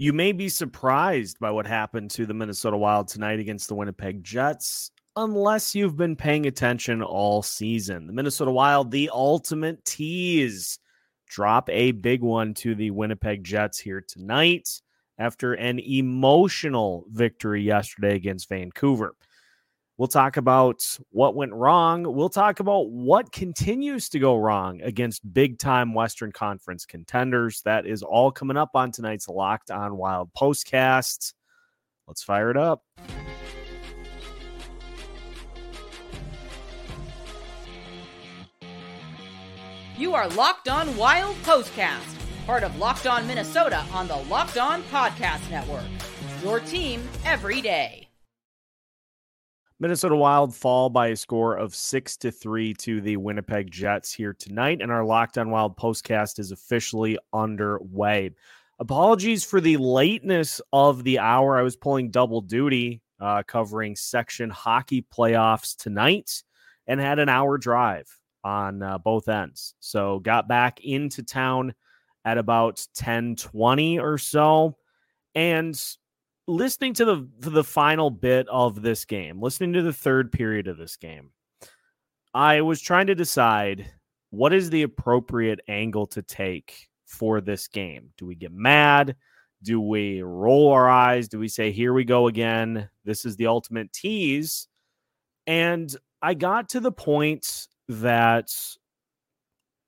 You may be surprised by what happened to the Minnesota Wild tonight against the Winnipeg Jets, unless you've been paying attention all season. The Minnesota Wild, the ultimate tease, drop a big one to the Winnipeg Jets here tonight after an emotional victory yesterday against Vancouver. We'll talk about what went wrong. We'll talk about what continues to go wrong against big time Western Conference contenders. That is all coming up on tonight's Locked On Wild postcast. Let's fire it up. You are Locked On Wild Postcast, part of Locked On Minnesota on the Locked On Podcast Network. Your team every day. Minnesota Wild fall by a score of six to three to the Winnipeg Jets here tonight, and our Locked On Wild postcast is officially underway. Apologies for the lateness of the hour. I was pulling double duty, uh, covering section hockey playoffs tonight, and had an hour drive on uh, both ends. So got back into town at about ten twenty or so, and listening to the the final bit of this game, listening to the third period of this game, I was trying to decide what is the appropriate angle to take for this game. Do we get mad? Do we roll our eyes? Do we say, here we go again? This is the ultimate tease. And I got to the point that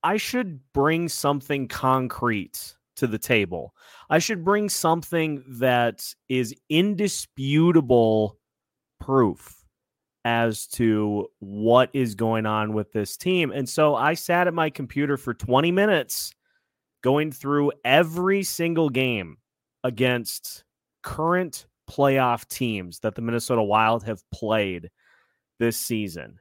I should bring something concrete to the table. I should bring something that is indisputable proof as to what is going on with this team. And so I sat at my computer for 20 minutes going through every single game against current playoff teams that the Minnesota Wild have played this season.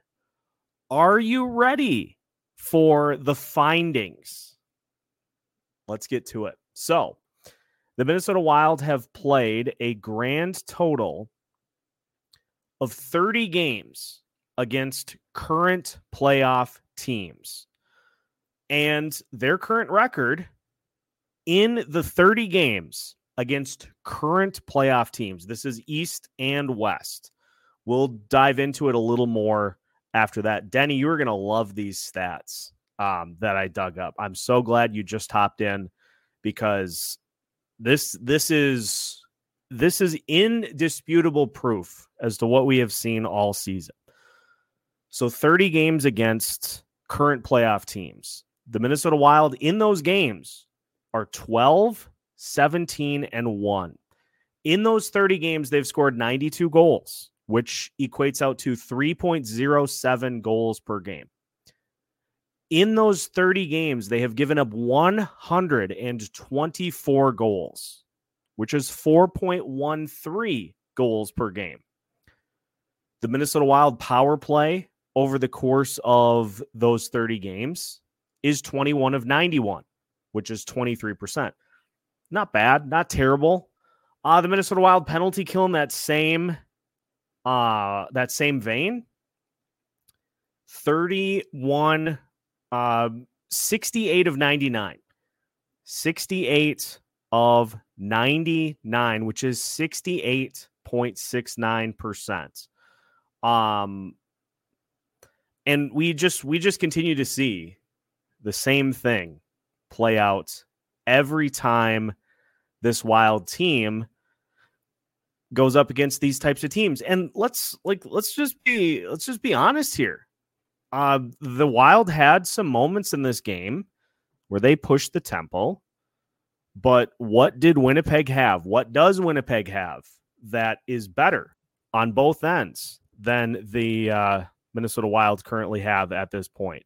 Are you ready for the findings? Let's get to it. So, the Minnesota Wild have played a grand total of 30 games against current playoff teams. And their current record in the 30 games against current playoff teams, this is East and West. We'll dive into it a little more after that. Denny, you're going to love these stats um, that I dug up. I'm so glad you just hopped in because this this is this is indisputable proof as to what we have seen all season. So 30 games against current playoff teams. The Minnesota Wild in those games are 12, 17 and 1. In those 30 games they've scored 92 goals, which equates out to 3.07 goals per game in those 30 games, they have given up 124 goals, which is 4.13 goals per game. The Minnesota Wild power play over the course of those 30 games is 21 of 91, which is 23%. Not bad, not terrible. Uh, the Minnesota Wild penalty kill in that same uh that same vein 31 um, 68 of 99. 68 of 99, which is 68.69%. Um, and we just we just continue to see the same thing play out every time this wild team goes up against these types of teams and let's like let's just be let's just be honest here uh, the Wild had some moments in this game where they pushed the tempo. But what did Winnipeg have? What does Winnipeg have that is better on both ends than the uh, Minnesota Wild currently have at this point?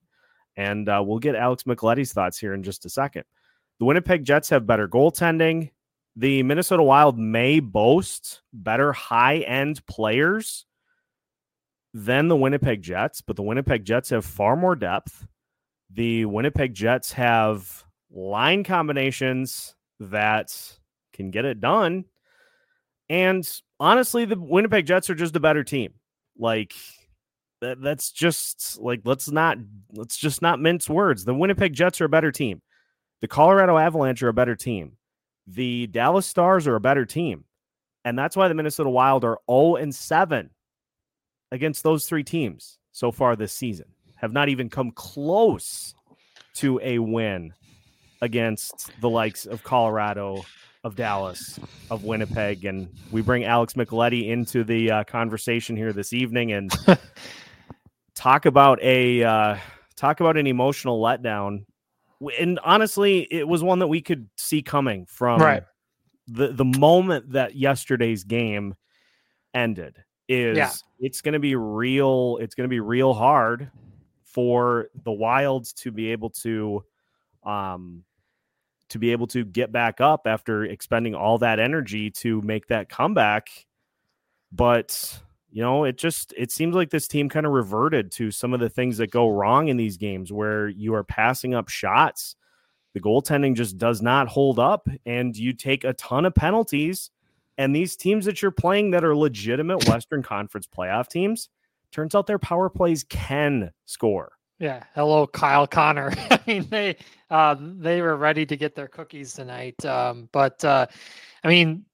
And uh, we'll get Alex Micheletti thoughts here in just a second. The Winnipeg Jets have better goaltending. The Minnesota Wild may boast better high end players than the Winnipeg Jets, but the Winnipeg Jets have far more depth. The Winnipeg Jets have line combinations that can get it done. And honestly, the Winnipeg Jets are just a better team. Like that, that's just like let's not let's just not mince words. The Winnipeg Jets are a better team. The Colorado Avalanche are a better team. the Dallas Stars are a better team. And that's why the Minnesota Wild are 0 and 7 against those three teams so far this season. Have not even come close to a win against the likes of Colorado, of Dallas, of Winnipeg. And we bring Alex Micheletti into the uh, conversation here this evening and talk about a uh, talk about an emotional letdown. And honestly, it was one that we could see coming from right. the the moment that yesterday's game ended. Is Yeah. it's going to be real? It's going to be real hard for the Wilds to be able to, um, to be able to get back up after expending all that energy to make that comeback. But you know, it just it seems like this team kind of reverted to some of the things that go wrong in these games where you are passing up shots. The goaltending just does not hold up, and you take a ton of penalties. And these teams that you're playing that are legitimate Western Conference playoff teams, turns out their power plays can score. Yeah. Hello, Kyle Connor. I mean, they uh, they were ready to get their cookies tonight. Um, but uh, I mean,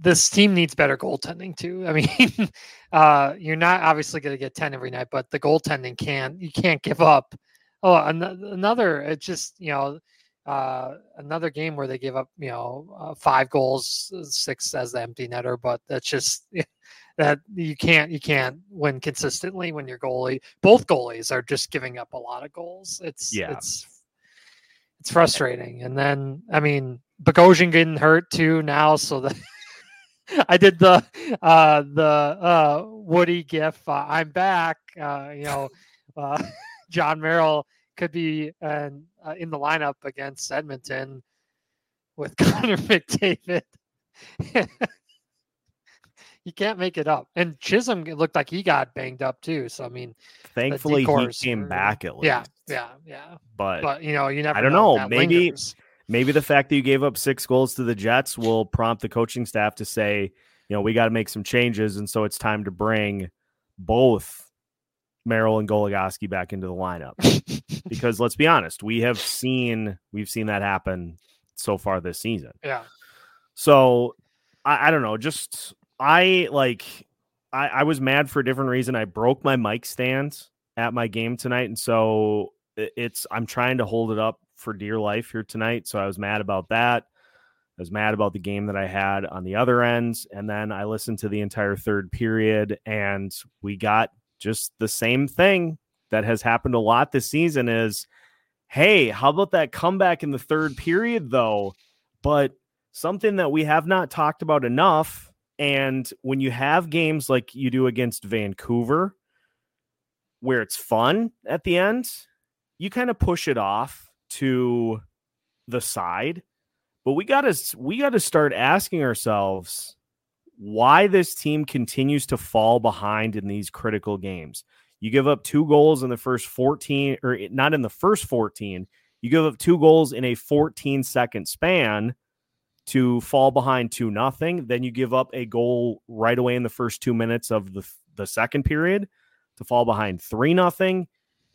this team needs better goaltending too. I mean, uh, you're not obviously going to get ten every night, but the goaltending can't. You can't give up. Oh, an- another. It's just you know. Uh, another game where they give up, you know, uh, five goals, uh, six as the empty netter, but that's just that you can't you can't win consistently when your goalie both goalies are just giving up a lot of goals. It's Yeah. it's it's frustrating. And then I mean Bogosian getting hurt too now, so that I did the uh the uh Woody gif uh, I'm back uh you know uh Jon Merrill could be uh, in the lineup against Edmonton with Connor McDavid. you can't make it up. And Chisholm looked like he got banged up too. So I mean, Thankfully, he came back at least. yeah, yeah, yeah. But, But you know, you never. I don't know, That maybe- lingers. maybe the fact that you gave up six goals to the Jets will prompt the coaching staff to say, you know, we got to make some changes, and so it's time to bring both Merrill and Goligoski back into the lineup. because let's be honest, we have seen we've seen that happen so far this season. yeah, So I, I don't know. Just I like I, I was mad for a different reason. I broke my mic stand at my game tonight, and so it's I'm trying to hold it up for dear life here tonight. So I was mad about that. I was mad about the game that I had on the other ends, and then I listened to the entire third period, and we got just the same thing that has happened a lot this season. Is hey, how about that comeback in the third period though? But something that we have not talked about enough. And when you have games like you do against Vancouver, where it's fun at the end, you kind of push it off to the side. But we got to we got to start asking ourselves why this team continues to fall behind in these critical games. You give up two goals in the first 14 or not in the first 14. You give up two goals in a 14 second span to fall behind 2 nothing. Then you give up a goal right away in the first 2 minutes of the the second period to fall behind 3 nothing.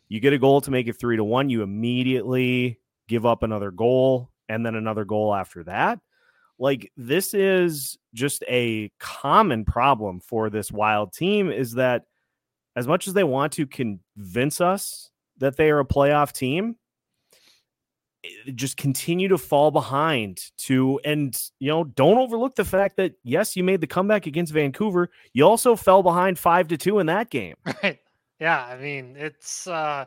You get a goal to make it 3 to 1, you immediately give up another goal and then another goal after that. Like this is just a common problem for this wild team is that as much as they want to convince us that they are a playoff team, eh, just continue to fall behind to and you know don't overlook the fact that yes you made the comeback against vancouver you also fell behind five to two in that game right. Yeah, I mean, it's uh,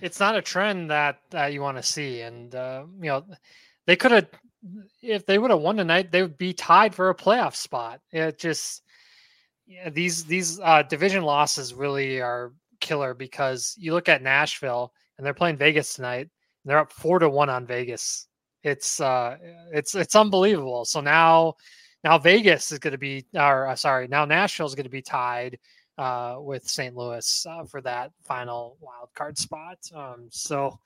it's not a trend that that you want to see, and uh, you know, they could have if they would have won tonight, they would be tied for a playoff spot. It just yeah, these these uh, division losses really are killer because you look at Nashville and they're playing Vegas tonight. And they're up four to one on Vegas. It's uh, it's it's unbelievable. So now now Vegas is going to be, or uh, sorry, now Nashville is going to be tied uh, with St. Louis uh, for that final wild card spot. Um, so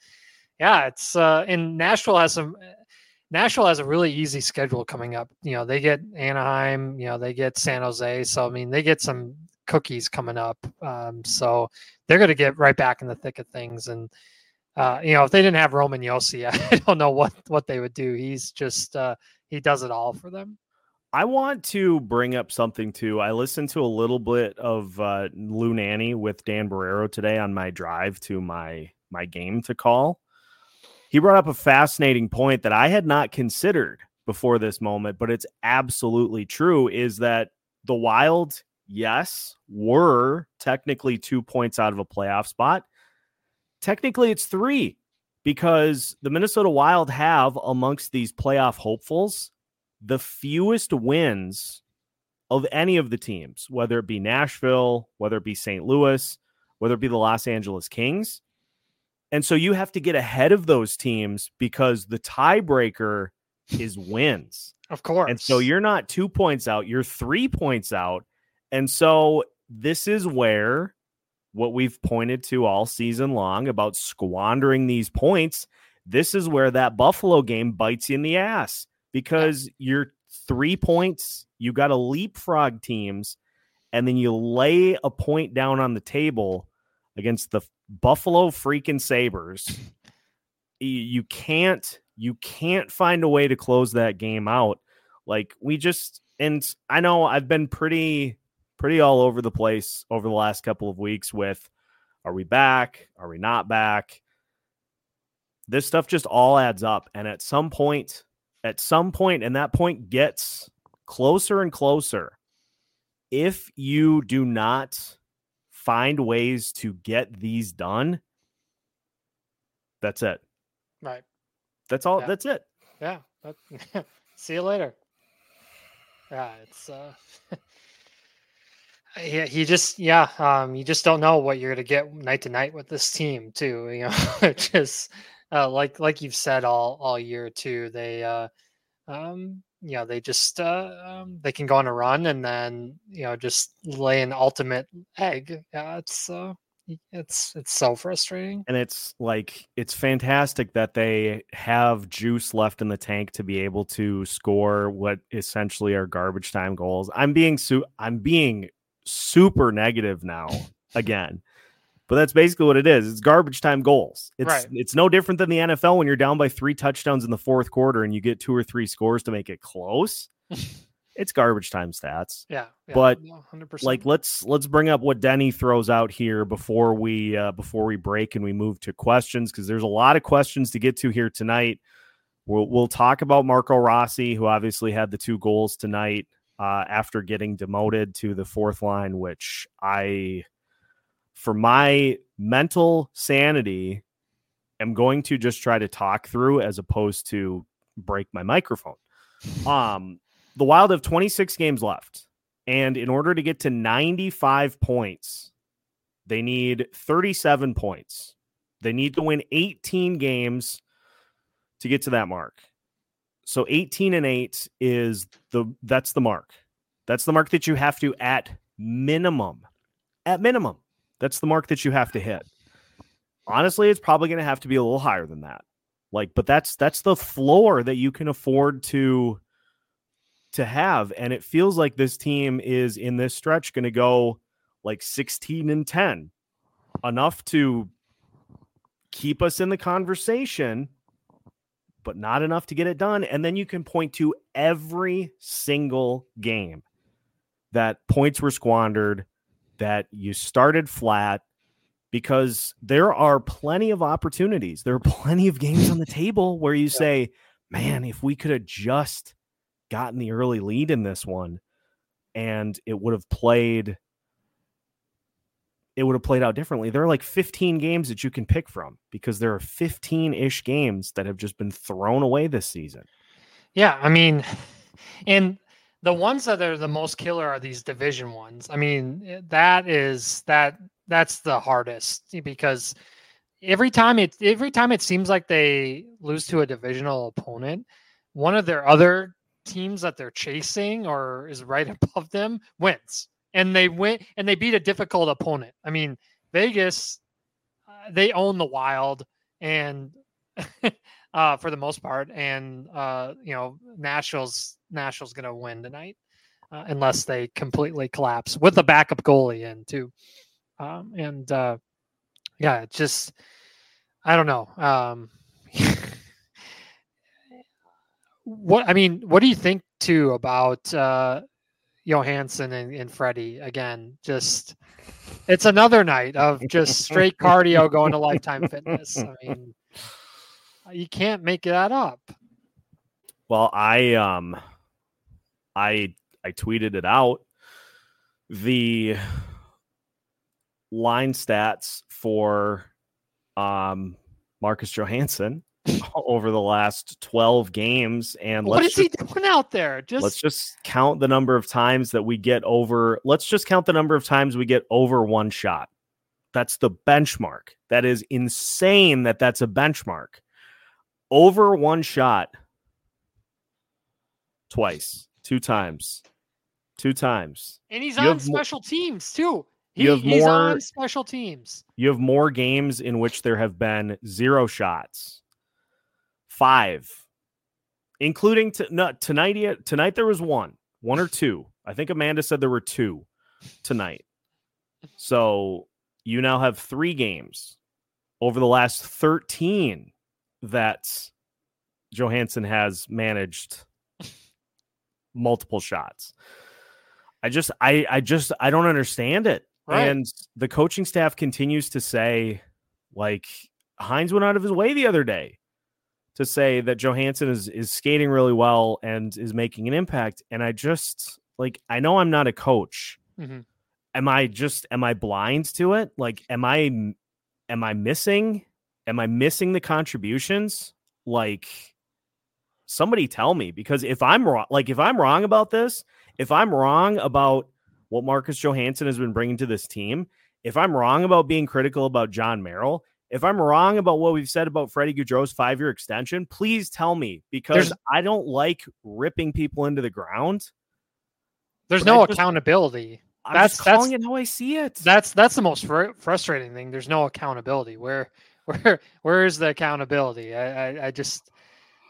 yeah, it's uh, and Nashville has some. Nashville has a really easy schedule coming up. You know, they get Anaheim. You know, they get San Jose. So I mean, they get some cookies coming up. Um, so they're going to get right back in the thick of things. And uh, you know, if they didn't have Roman Josi, I don't know what what they would do. He's just uh, he does it all for them. I want to bring up something too. I listened to a little bit of uh, Lou Nanne with Dan Barreiro today on my drive to my my game to call. He brought up a fascinating point that I had not considered before this moment, but it's absolutely true. Is that the Wild? Yes, were technically two points out of a playoff spot. Technically, it's three because the Minnesota Wild have amongst these playoff hopefuls the fewest wins of any of the teams, whether it be Nashville, whether it be St. Louis, whether it be the Los Angeles Kings. And so you have to get ahead of those teams because the tiebreaker is wins. Of course. And so you're not two points out, you're three points out. And so this is where what we've pointed to all season long about squandering these points. This is where that Buffalo game bites you in the ass because you're three points, you got to leapfrog teams, and then you lay a point down on the table against the Buffalo freaking Sabres. You can't you can't find a way to close that game out. Like we just and I know I've been pretty pretty all over the place over the last couple of weeks with are we back? Are we not back? This stuff just all adds up and at some point at some point, and that point gets closer and closer. If you do not find ways to get these done, that's it. Right. That's all. Yeah. That's it. Yeah. That, see you later. Yeah, it's uh yeah, he just yeah, um you just don't know what you're gonna get night to night with this team too. You know, just uh like like you've said all all year too, they uh um you know they just uh um, they can go on a run and then you know just lay an ultimate egg. Yeah, it's uh it's it's so frustrating. And it's like it's fantastic that they have juice left in the tank to be able to score what essentially are garbage time goals. I'm being su- I'm being super negative now again. But that's basically what it is. It's garbage time goals. It's Right. it's no different than the NFL when you're down by 3 touchdowns in the fourth quarter and you get two or three scores to make it close. it's garbage time stats. Yeah, yeah But, 100%. like let's let's bring up what Denny throws out here before we uh, before we break and we move to questions because there's a lot of questions to get to here tonight. We'll we'll talk about Marco Rossi, who obviously had the two goals tonight uh, after getting demoted to the fourth line, which I, for my mental sanity, am going to just try to talk through as opposed to break my microphone. Um, the Wild have 26 games left. And in order to get to 95 points, they need 37 points. They need to win 18 games to get to that mark. So 18 and 8 is the that's the mark. That's the mark that you have to at minimum. At minimum. That's the mark that you have to hit. Honestly, it's probably going to have to be a little higher than that. Like but that's that's the floor that you can afford to to have and it feels like this team is in this stretch going to go like 16 and 10 enough to keep us in the conversation but not enough to get it done and then you can point to every single game that points were squandered that you started flat because there are plenty of opportunities there are plenty of games on the table where you say man if we could have just gotten the early lead in this one and it would have played it would have played out differently. There are like 15 games that you can pick from because there are 15-ish games that have just been thrown away this season. Yeah, I mean, and the ones that are the most killer are these division ones. I mean, eh, that is that that's the hardest because every time it every time it seems like they lose to a divisional opponent, one of their other teams that they're chasing or is right above them wins. And they win and they beat a difficult opponent. I mean, Vegas uh, they own the Wild and uh, for the most part. And uh, you know, Nashville's Nashville's going to win tonight uh, unless they completely collapse with a backup goalie in too. Um, and uh, yeah, just I don't know. Um, what I mean, what do you think too about uh, Johansson and, and Freddie again? Just it's another night of just straight cardio going to Lifetime Fitness. I mean, you can't make that up. Well, I um, I I tweeted it out. The line stats for um Marcus Johansson over the last 12 games and what is just, he doing out there? Just let's just count the number of times that we get over let's just count the number of times we get over one shot. That's the benchmark. That is insane that that's a benchmark. Over one shot twice, two times. Two times. and he's you on have mo- special teams too. He, You have he's more- on special teams. You have more games in which there have been zero shots. Five. Including to, no, tonight tonight there was one. One or two. I think Amanda said there were two tonight. So you now have three games over the last 13 that Johansson has managed multiple shots. I just I I just I don't understand it. Right. And the coaching staff continues to say like Hynes went out of his way the other day to say that Johansson is is skating really well and is making an impact and I just like I know I'm not a coach. Mhm. Am I just am I blind to it? Like am I am I missing am I missing the contributions? Like somebody tell me because if I'm wrong like if I'm wrong about this, if I'm wrong about what Marcus Johansson has been bringing to this team, if I'm wrong about being critical about Jon Merrill, if I'm wrong about what we've said about Freddie Gaudreau's five year extension, please tell me because There's- I don't like ripping people into the ground. There's no just- accountability. I'm That's- just that's- calling it how I see it. That's that's the most fr- frustrating thing. There's no accountability. Where where where is the accountability? I, I I just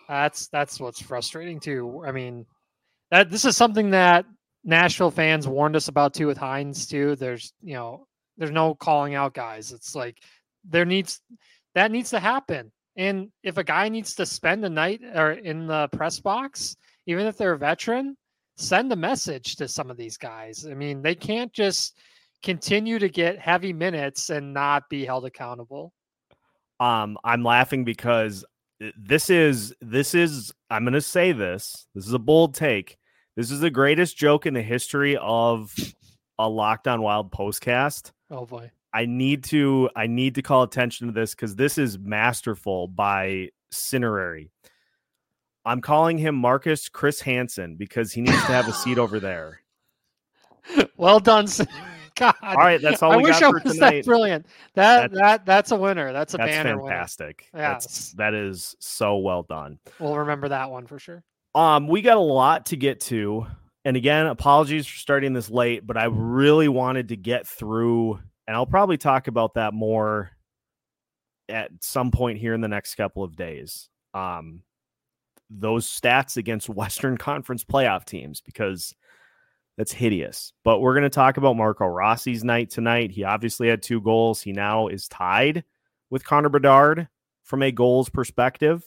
that's that's what's frustrating too. I mean, that this is something that Nashville fans warned us about too with Hynes too. There's you know there's no calling out guys. It's like there needs that needs to happen. And if a guy needs to spend a night or in the press box, even if they're a veteran, send a message to some of these guys. I mean, they can't just continue to get heavy minutes and not be held accountable. um i'm laughing because this is this is i'm going to say this this is a bold take this is the greatest joke in the history of a locked on wild postcast Oh boy. i need to i need to call attention to this because this is masterful by cinerary i'm calling him marcus chris hansen because he needs to have a seat over there Well done. God. all right that's all I we wish got I for was that tonight brilliant. That That's- that that's a winner. That's a that's banner winner. fantastic that's Yes. that is so well done We'll remember that one for sure. Um, we got a lot to get to. And again, apologies for starting this late, but I really wanted to get through, and I'll probably talk about that more at some point here in the next couple of days. Um, those stats against Western Conference playoff teams, because that's hideous. But we're going to talk about Marco Rossi's night tonight. He obviously had two goals. He now is tied with Connor Bedard from a goals perspective.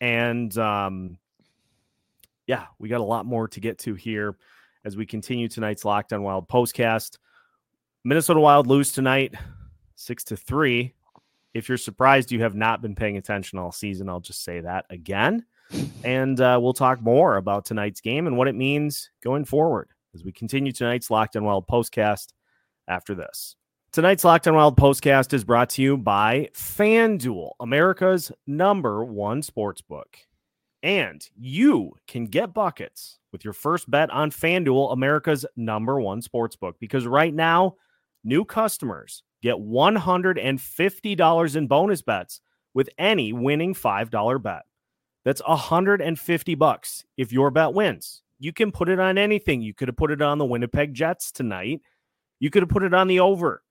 And um, yeah, we got a lot more to get to here as we continue tonight's Locked On Wild postcast. Minnesota Wild lose tonight, six to three. If you're surprised you have not been paying attention all season, I'll just say that again. And uh, we'll talk more about tonight's game and what it means going forward as we continue tonight's Locked On Wild postcast after this. Tonight's Locked On Wild postcast is brought to you by FanDuel, America's number one sports book. And you can get buckets with your first bet on FanDuel, America's number one sports book. Because right now, new customers get $150 in bonus bets with any winning $5 bet. That's 150 bucks if your bet wins. You can put it on anything. You could have put it on the Winnipeg Jets tonight. You could have put it on the over.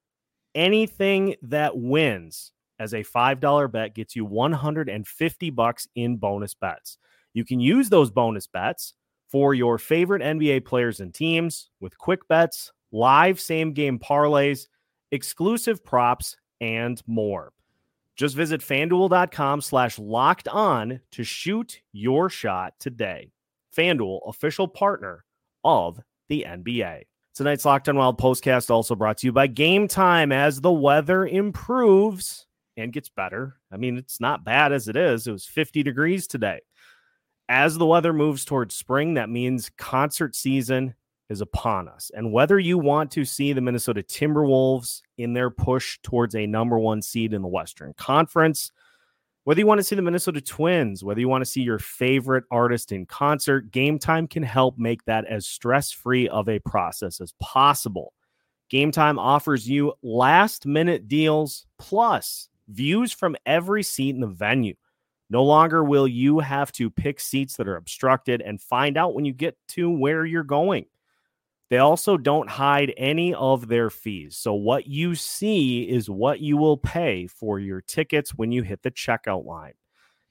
Anything that wins as a $5 bet gets you 150 bucks in bonus bets. You can use those bonus bets for your favorite NBA players and teams with quick bets, live same game parlays, exclusive props, and more. Just visit fanduel.com slash locked on to shoot your shot today. FanDuel, official partner of the NBA. Tonight's Locked on Wild postcast also brought to you by Game Time as the weather improves and gets better. I mean, it's not bad as it is. It was 50 degrees today. As the weather moves towards spring, that means concert season is upon us. And whether you want to see the Minnesota Timberwolves in their push towards a number one seed in the Western Conference, whether you want to see the Minnesota Twins, whether you want to see your favorite artist in concert, Game Time can help make that as stress free of a process as possible. Game Time offers you last minute deals plus views from every seat in the venue. No longer will you have to pick seats that are obstructed and find out when you get to where you're going. They also don't hide any of their fees. So, what you see is what you will pay for your tickets when you hit the checkout line.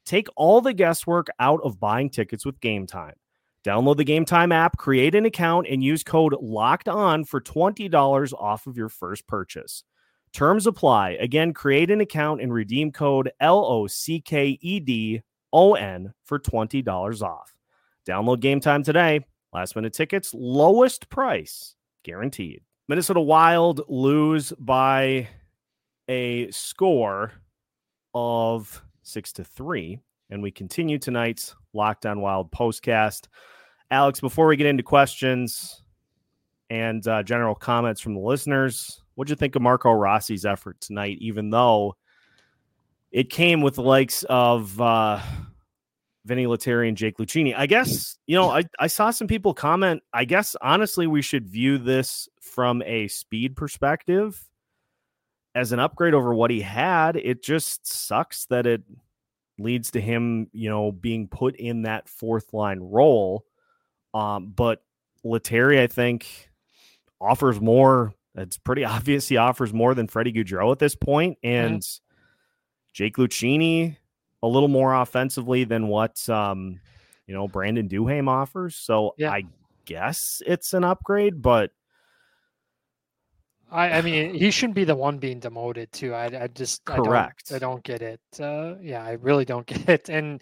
Take all the guesswork out of buying tickets with Game Time. Download the Game Time app, create an account, and use code LOCKED ON for $20 off of your first purchase. Terms apply. Again, create an account and redeem code L O C K E D O N for $20 off. Download Game Time today Last minute tickets, lowest price guaranteed. Minnesota Wild lose by a score of six to three. And we continue tonight's Locked On Wild postcast. Alex, before we get into questions and uh, general comments from the listeners, what'd you think of Marco Rossi's effort tonight, even though it came with the likes of uh, Vinny Lettieri and Jake Lucchini. I guess, you know, I, I saw some people comment. I guess honestly, we should view this from a speed perspective as an upgrade over what he had. It just sucks that it leads to him, you know, being put in that fourth line role. Um, but Lettieri, I think, offers more. It's pretty obvious he offers more than Freddie Gaudreau at this point. And mm-hmm. Jake Lucchini, a little more offensively than what um, you know Brandon Duhaime offers. So yeah. I guess it's an upgrade, but I, I mean he shouldn't be the one being demoted too. I, I just correct. I don't, I don't get it. Uh, yeah, I really don't get it. And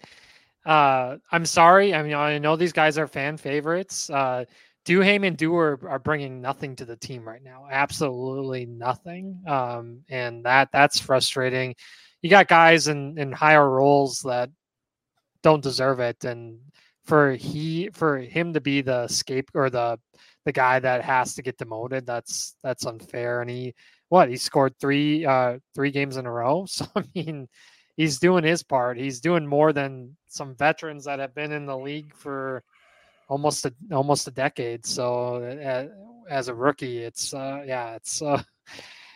uh, I'm sorry. I mean, I know these guys are fan favorites. Uh, Duhaime and Dewar are bringing nothing to the team right now. Absolutely nothing. Um, and that that's frustrating you got guys in in higher roles that don't deserve it, and for he for him to be the scape or the the guy that has to get demoted, that's that's unfair. And he what he scored three uh three games in a row. So I mean, he's doing his part. He's doing more than some veterans that have been in the league for almost a almost a decade. So uh, as a rookie, it's uh, yeah, it's uh,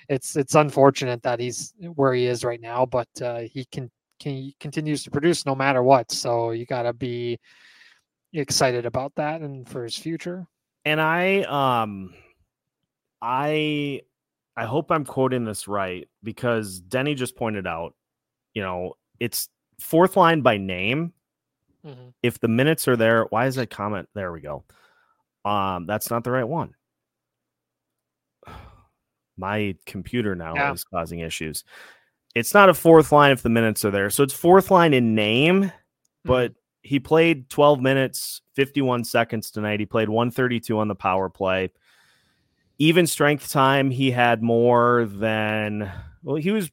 it's it's unfortunate that he's where he is right now, but uh, he can, can he continues to produce no matter what. So you got to be excited about that and for his future. And I um I I hope I'm quoting this right because Denny just pointed out, you know, it's fourth line by name. Mm-hmm. If the minutes are there, why is that comment? There we go. Um, that's not the right one my computer now yeah. is causing issues. It's not a fourth line if the minutes are there. So it's fourth line in name, but mm-hmm. he played 12 minutes, 51 seconds tonight. He played 132 on the power play. Even strength time, he had more than well, he was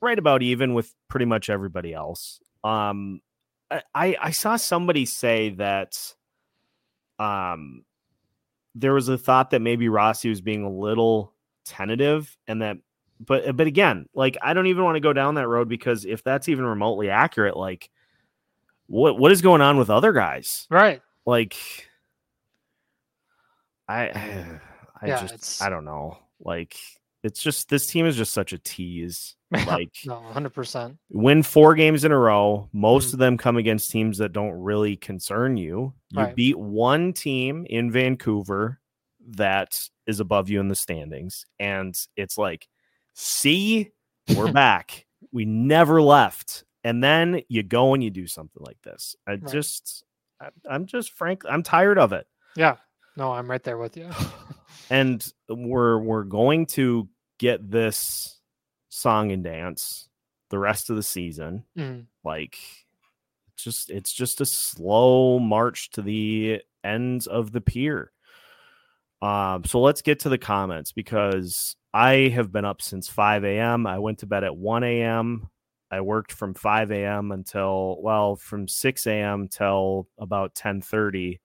right about even with pretty much everybody else. Um I I saw somebody say that um there was a thought that maybe Rossi was being a little tentative and that but but again like i don't even want to go down that road because if that's even remotely accurate like what what is going on with other guys? Right. Like i i yeah, just i don't know. Like it's just this team is just such a tease. Like no 100% win four games in a row most mm-hmm. of them come against teams that don't really concern you. You right. beat one team in vancouver that is above you in the standings. And it's like, see, we're back. We never left. And then you go and you do something like this. I right. just, I, I'm just frank, I'm tired of it. Yeah. No, I'm right there with you. and we're we're going to get this song and dance the rest of the season. Mhm. Like just it's just a slow march to the ends of the pier. Um, so let's get to the comments because I have been up since 5 a.m. I went to bed at 1 a.m. I worked from 5 a.m. until well, from 6 a.m. till about 10:30.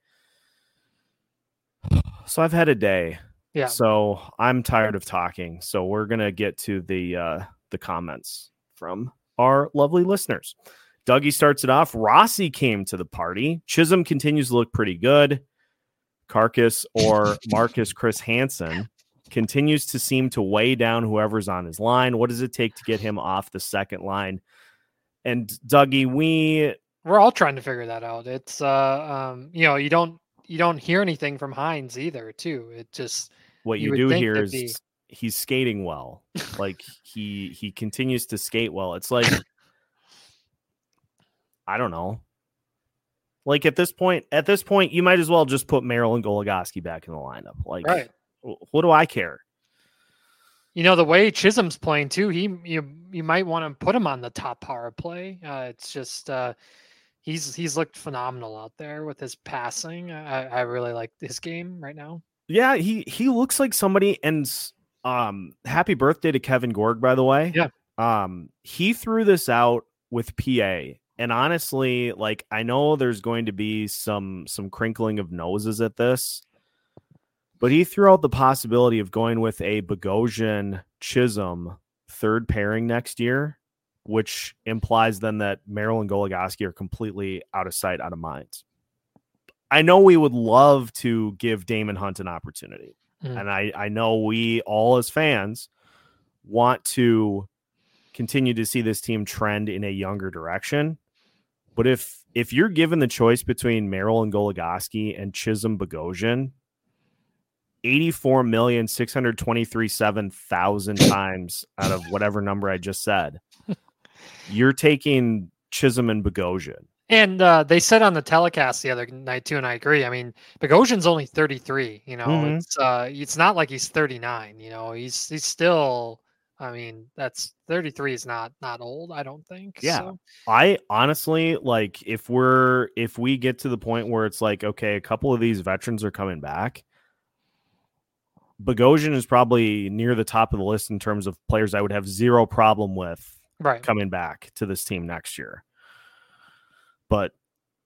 So I've had a day. Yeah. So I'm tired of talking. So we're gonna get to the uh the comments from our lovely listeners. Dougie starts it off. Rossi came to the party. Chisholm continues to look pretty good. Carcass or Marcus Chris Hansen continues to seem to weigh down whoever's on his line. What does it take to get him off the second line? And Dougie, we We're all trying to figure that out. It's uh um you know, you don't you don't hear anything from Hynes either, too. It just what You you, do think is be- he's skating well. like he he continues to skate well. It's like I don't know. Like at this point, at this point, you might as well just put Merrill and Goligoski back in the lineup. Like, right. what do I care? You know the way Chisholm's playing too. He you you might want to put him on the top power play. Uh, it's just uh, he's he's looked phenomenal out there with his passing. I, I really like his game right now. Yeah, he he looks like somebody. And um, happy birthday to Kevin Gorg, by the way. Yeah. Um, he threw this out with PA, and honestly, like I know there's going to be some some crinkling of noses at this, but he threw out the possibility of going with a Bogosian Chisholm third pairing next year, which implies then that Merrill and Goligoski are completely out of sight, out of minds. I know we would love to give Daemon Hunt an opportunity. Mhm. And I, I know we all as fans want to continue to see this team trend in a younger direction. But if if you're given the choice between Merrill and Goligoski and Chisholm Bogosian, 84 million 623 7,000 times out of whatever number I just said, you're taking Chisholm and Bogosian. And uh, they said on the telecast the other night too, and I agree. I mean, Bogosian's only 33. You know, Mhm. it's uh, it's not like he's 39. You know, he's he's still. I mean, that's 33 is not not old. I don't think. Yeah. So, I honestly like if we're if we get to the point where it's like okay, a couple of these veterans are coming back. Bogosian is probably near the top of the list in terms of players I would have zero problem with right. coming back to this team next year. But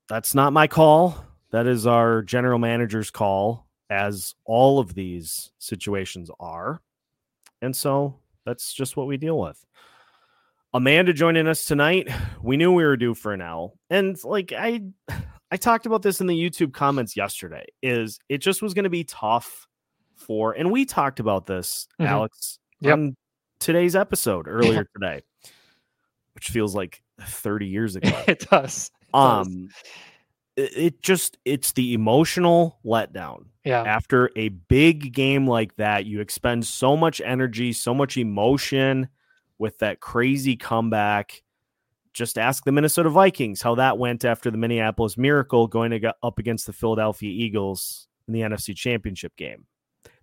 that's not my call. That is our general manager's call, as all of these situations are. And so that's just what we deal with. Amanda joining us tonight. We knew we were due for an L. And like I I talked about this in the YouTube comments yesterday, is it just was going to be tough for and we talked about this, Mhm. Alex, Yep. on today's episode earlier today, which feels like 30 years ago. it does. It um it, it just it's the emotional letdown. Yeah. after a big game like that you expend so much energy so much emotion with that crazy comeback. Just ask the minnesota vikings how that went after the minneapolis miracle going to go up against the philadelphia eagles in the nfc championship game.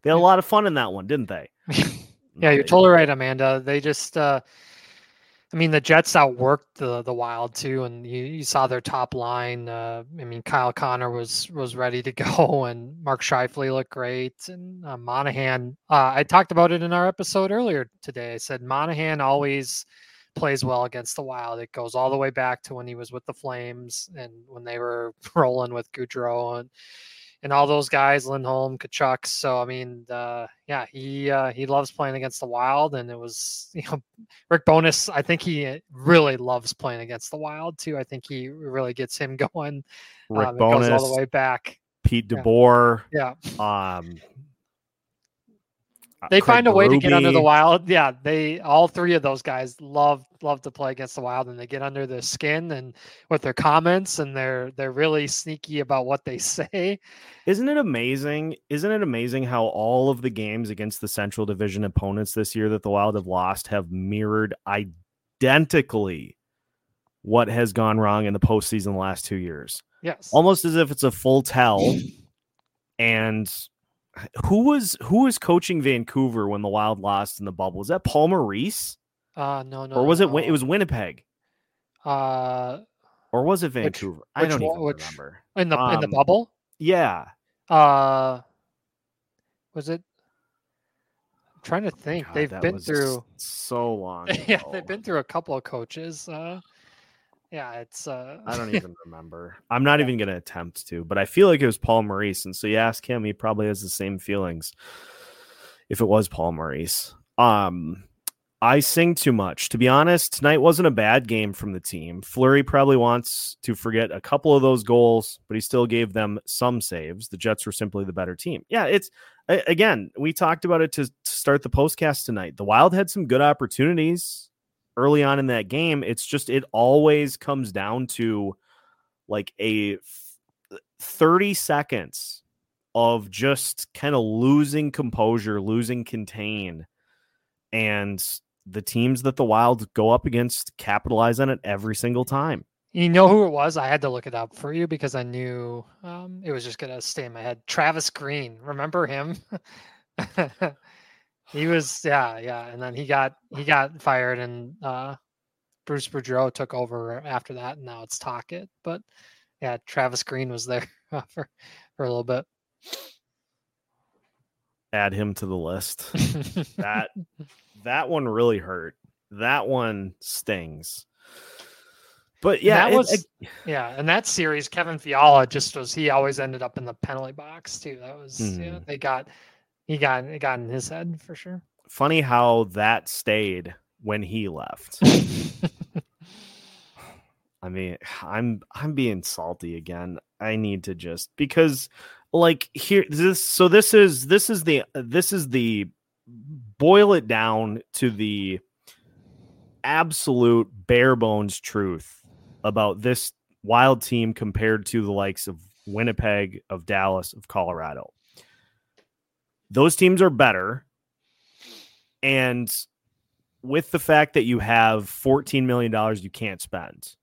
They had a lot of fun in that one didn't they? Yeah, you're totally right, Amanda. They just, uh, I mean, the Jets outworked the the Wild too, and you, you saw their top line. Uh, I mean, Kyle Connor was was ready to go, and Mark Scheifele looked great, and uh, Monahan. Uh, I talked about it in our episode earlier today. I said Monahan always plays well against the Wild. It goes all the way back to when he was with the Flames and when they were rolling with Gaudreau and and all those guys, Lindholm, Tkachuk. So I mean, uh, yeah, he uh, he loves playing against the Wild, and it was you know Rick Bowness. I think he uh, really loves playing against the Wild too. I think he really gets him going. rick Um, goes all the way back. pete deboer Yeah, um uh, Uh, they Craig find a way to get under the Wild. Yeah, they all three of those guys love love to play against the Wild, and they get under their skin and with their comments, and they're they're really sneaky about what they say. Isn't it amazing? Isn't it amazing how all of the games against the Central Division opponents this year that the Wild have lost have mirrored identically what has gone wrong in the postseason the last two years? Yes. Almost as if it's a full tell. And who was who was coaching Vancouver when the Wild lost in the bubble? Was that Paul Maurice? Uh, no, no. or was it? no. It was Winnipeg, uh or was it Vancouver? I which don't one- even which- remember. in the in the Um, bubble. Yeah, Uh, was it? I'm trying to think. God, they've been through. so long. yeah, they've been through a couple of coaches. Uh, yeah, it's. Uh, I don't even remember. I'm not even going to attempt to, but I feel like it was Paul Maurice. And so you ask him, he probably has the same feelings if it was Paul Maurice. Um, I sing too much. To be honest, tonight wasn't a bad game from the team. Fleury probably wants to forget a couple of those goals, but he still gave them some saves. The Jets were simply the better team. Yeah, it's again, we talked about it to, to start the postcast tonight. The Wild had some good opportunities early on in that game. It's just it always comes down to like a 30 seconds of just kind of losing composure, losing contain. And the teams that the Wild go up against capitalize on it every single time. you know who it was? I had to look it up for you because I knew um, it was just gonna stay in my head. Travis Green, remember him? he was, yeah, yeah, and then he got he got fired, and uh, Bruce Boudreau took over after that, and now it's Tocchet. But yeah, Travis Green was there for for a little bit. Add him to the list. that that one really hurt. That one stings. But yeah, that it- was it- yeah, and that series, Kevin Fiala just was he always ended up in the penalty box too. That was yeah, Mhm. they got he got it got in his head for sure. funny how that stayed when he left. I mean, I'm I'm being salty again. I need to just because like here this so this is this is the this is the boil it down to the absolute bare bones truth about this wild team compared to the likes of Winnipeg, of Dallas, of Colorado. Those teams are better. And with the fact that you have $14 million you can't spend,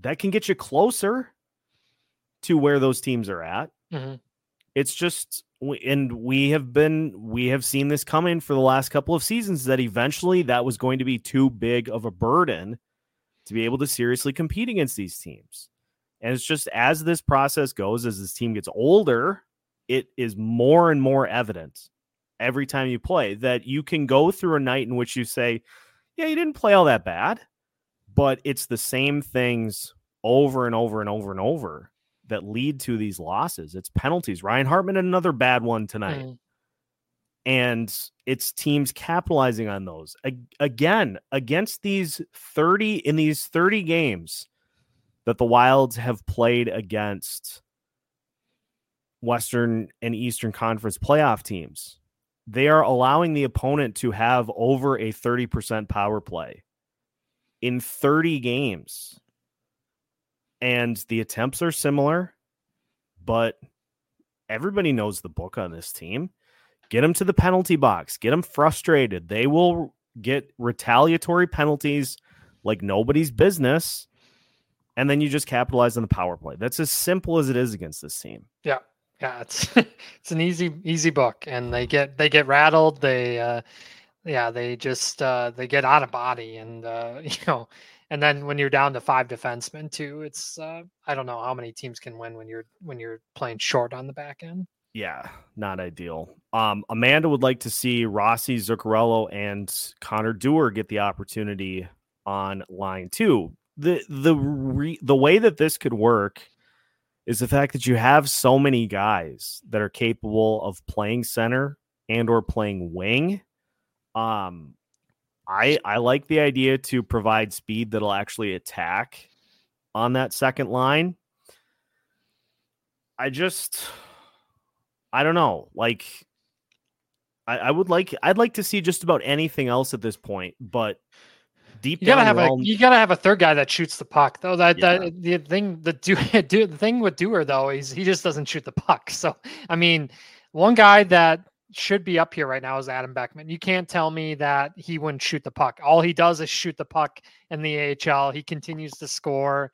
that can get you closer to where those teams are at. Mhm. It's just, and we have been, we have seen this coming for the last couple of seasons that eventually that was going to be too big of a burden to be able to seriously compete against these teams. And it's just as this process goes, as this team gets older, it is more and more evident every time you play that you can go through a night in which you say, Yeah, you didn't play all that bad, but it's the same things over and over and over and over that lead to these losses. It's penalties. Ryan Hartman had another bad one tonight Mhm. and it's teams capitalizing on those again against these 30 in these 30 games that the wilds have played against western and eastern conference playoff teams they are allowing the opponent to have over a 30% power play in 30 games and the attempts are similar but everybody knows the book on this team get them to the penalty box, get them frustrated. They will get retaliatory penalties like nobody's business. And then you just capitalize on the power play. That's as simple as it is against this team. Yeah, yeah, it's it's an easy easy book, and they get they get rattled. They uh, yeah, they just uh, they get out of body, and uh, you know, and then when you're down to five defensemen too, it's uh, I don't know how many teams can win when you're when you're playing short on the back end. Yeah, not ideal. Um, Amanda would like to see Rossi, Zuccarello, and Connor Dewar get the opportunity on line two. The the re, the way that this could work is the fact that you have so many guys that are capable of playing center and or playing wing. Um, I I like the idea to provide speed that'll actually attack on that second line. I just I don't know. Like I, I would like I'd like to see just about anything else at this point, but deep You gotta have a all- you gotta have a third guy that shoots the puck though. That Yeah. that the thing the do, do the thing with Dewar though is he just doesn't shoot the puck. So I mean, one guy that should be up here right now is Adam Beckman. You can't tell me that he wouldn't shoot the puck. All he does is shoot the puck in the AHL. He continues to score.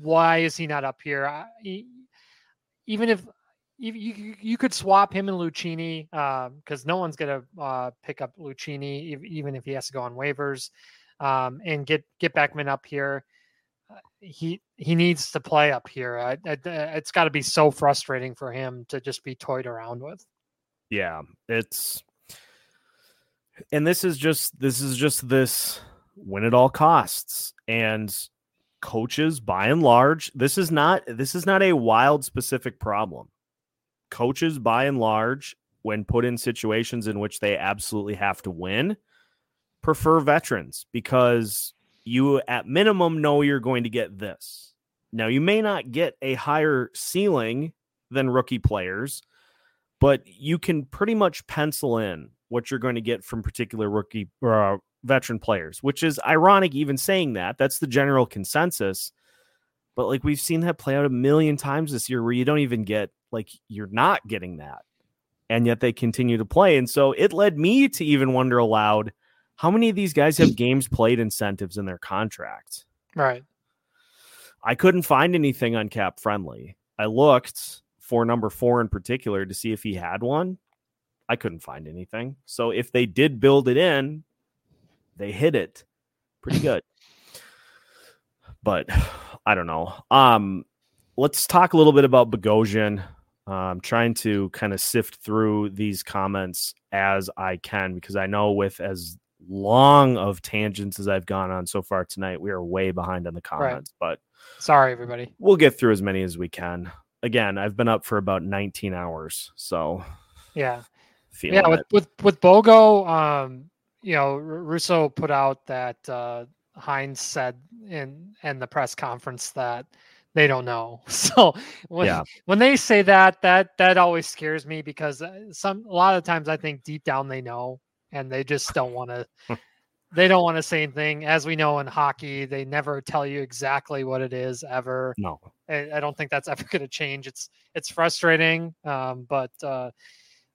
Why is he not up here? I, he, even if you, you, you could swap him and Lucchini because um, no one's gonna uh, pick up Lucchini even if he has to go on waivers um, and get get Beckman up here. Uh, he he needs to play up here. I, I, it's got to be so frustrating for him to just be toyed around with. Yeah, it's and this is just this is just this win at all costs and coaches by and large this is not this is not a wild specific problem coaches by and large when put in situations in which they absolutely have to win prefer veterans because you at minimum know you're going to get this now you may not get a higher ceiling than rookie players but you can pretty much pencil in what you're going to get from particular rookie uh, veteran players, which is ironic even saying that. That's the general consensus. But like we've seen that play out a million times this year where you don't even get like you're not getting that. And yet they continue to play. And so it led me to even wonder aloud how many of these guys have games played incentives in their contract? Right. I couldn't find anything on cap friendly. I looked for number four in particular to see if he had one. I couldn't find anything. So if they did build it in, they hit it pretty good. but I don't know. Um, let's talk a little bit about Bogosian. I'm trying to kind of sift through these comments as I can because I know with as long of tangents as I've gone on so far tonight, we are way behind on the comments. Right. But sorry, everybody. We'll get through as many as we can. Again, I've been up for about 19 hours, so yeah, yeah. With, with with Bogo, um, you know, Russo put out that uh, Hynes said in in the press conference that they don't know. So when yeah. when they say that, that that always scares me because uh, some a lot of times I think deep down they know and they just don't want to. they don't want to say anything. As we know in hockey, they never tell you exactly what it is ever. No, I, I don't think that's ever going to change. It's it's frustrating, um, but uh,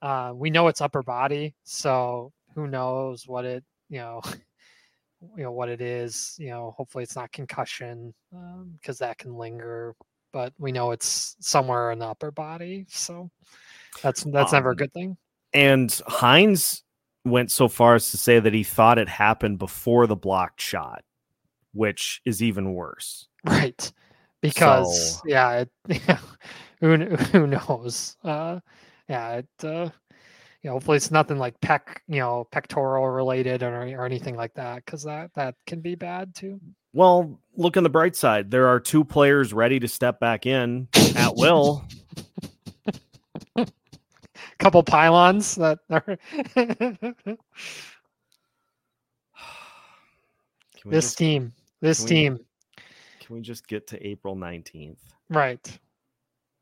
uh, we know it's upper body, so who knows what it you know you know what it is you know hopefully it's not concussion because um, that can linger but we know it's somewhere in the upper body so that's that's um, never a um, good thing. and hynes went so far as to say that he thought it happened before the blocked shot which is even worse. Right because so, yeah, it, who, who knows? Uh yeah it uh you know, hopefully it's nothing like pec, you know, pectoral related or, or anything like that, because that that can be bad too. Well, look on the bright side. There are two players ready to step back in at will. Couple pylons that are. this just, team, this can team. We, can we just get to April nineteenth? Right.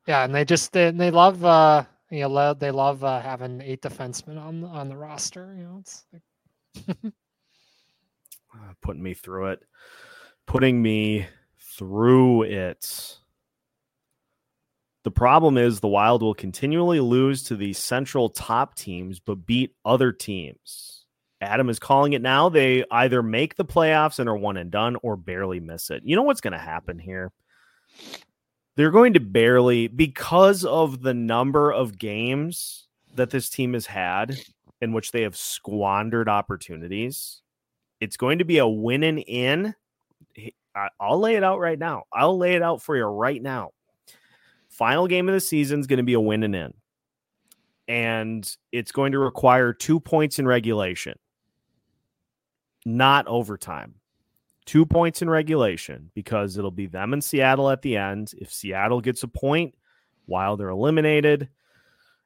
Yeah, and they just they, they love uh you know, they love uh, having eight defensemen on on the roster. You know, it's like uh, putting me through it, putting me through it. The problem is the Wild will continually lose to the central top teams, but beat other teams. Adam is calling it now. They either make the playoffs and are one and done or barely miss it. You know what's going to happen here? They're going to barely because of the number of games that this team has had in which they have squandered opportunities. It's going to be a win and in. I'll lay it out right now. I'll lay it out for you right now. Final game of the season is going to be a win and in. And it's going to require two points in regulation, not overtime two points in regulation because it'll be them and Seattle at the end. If Seattle gets a point, Wild are eliminated,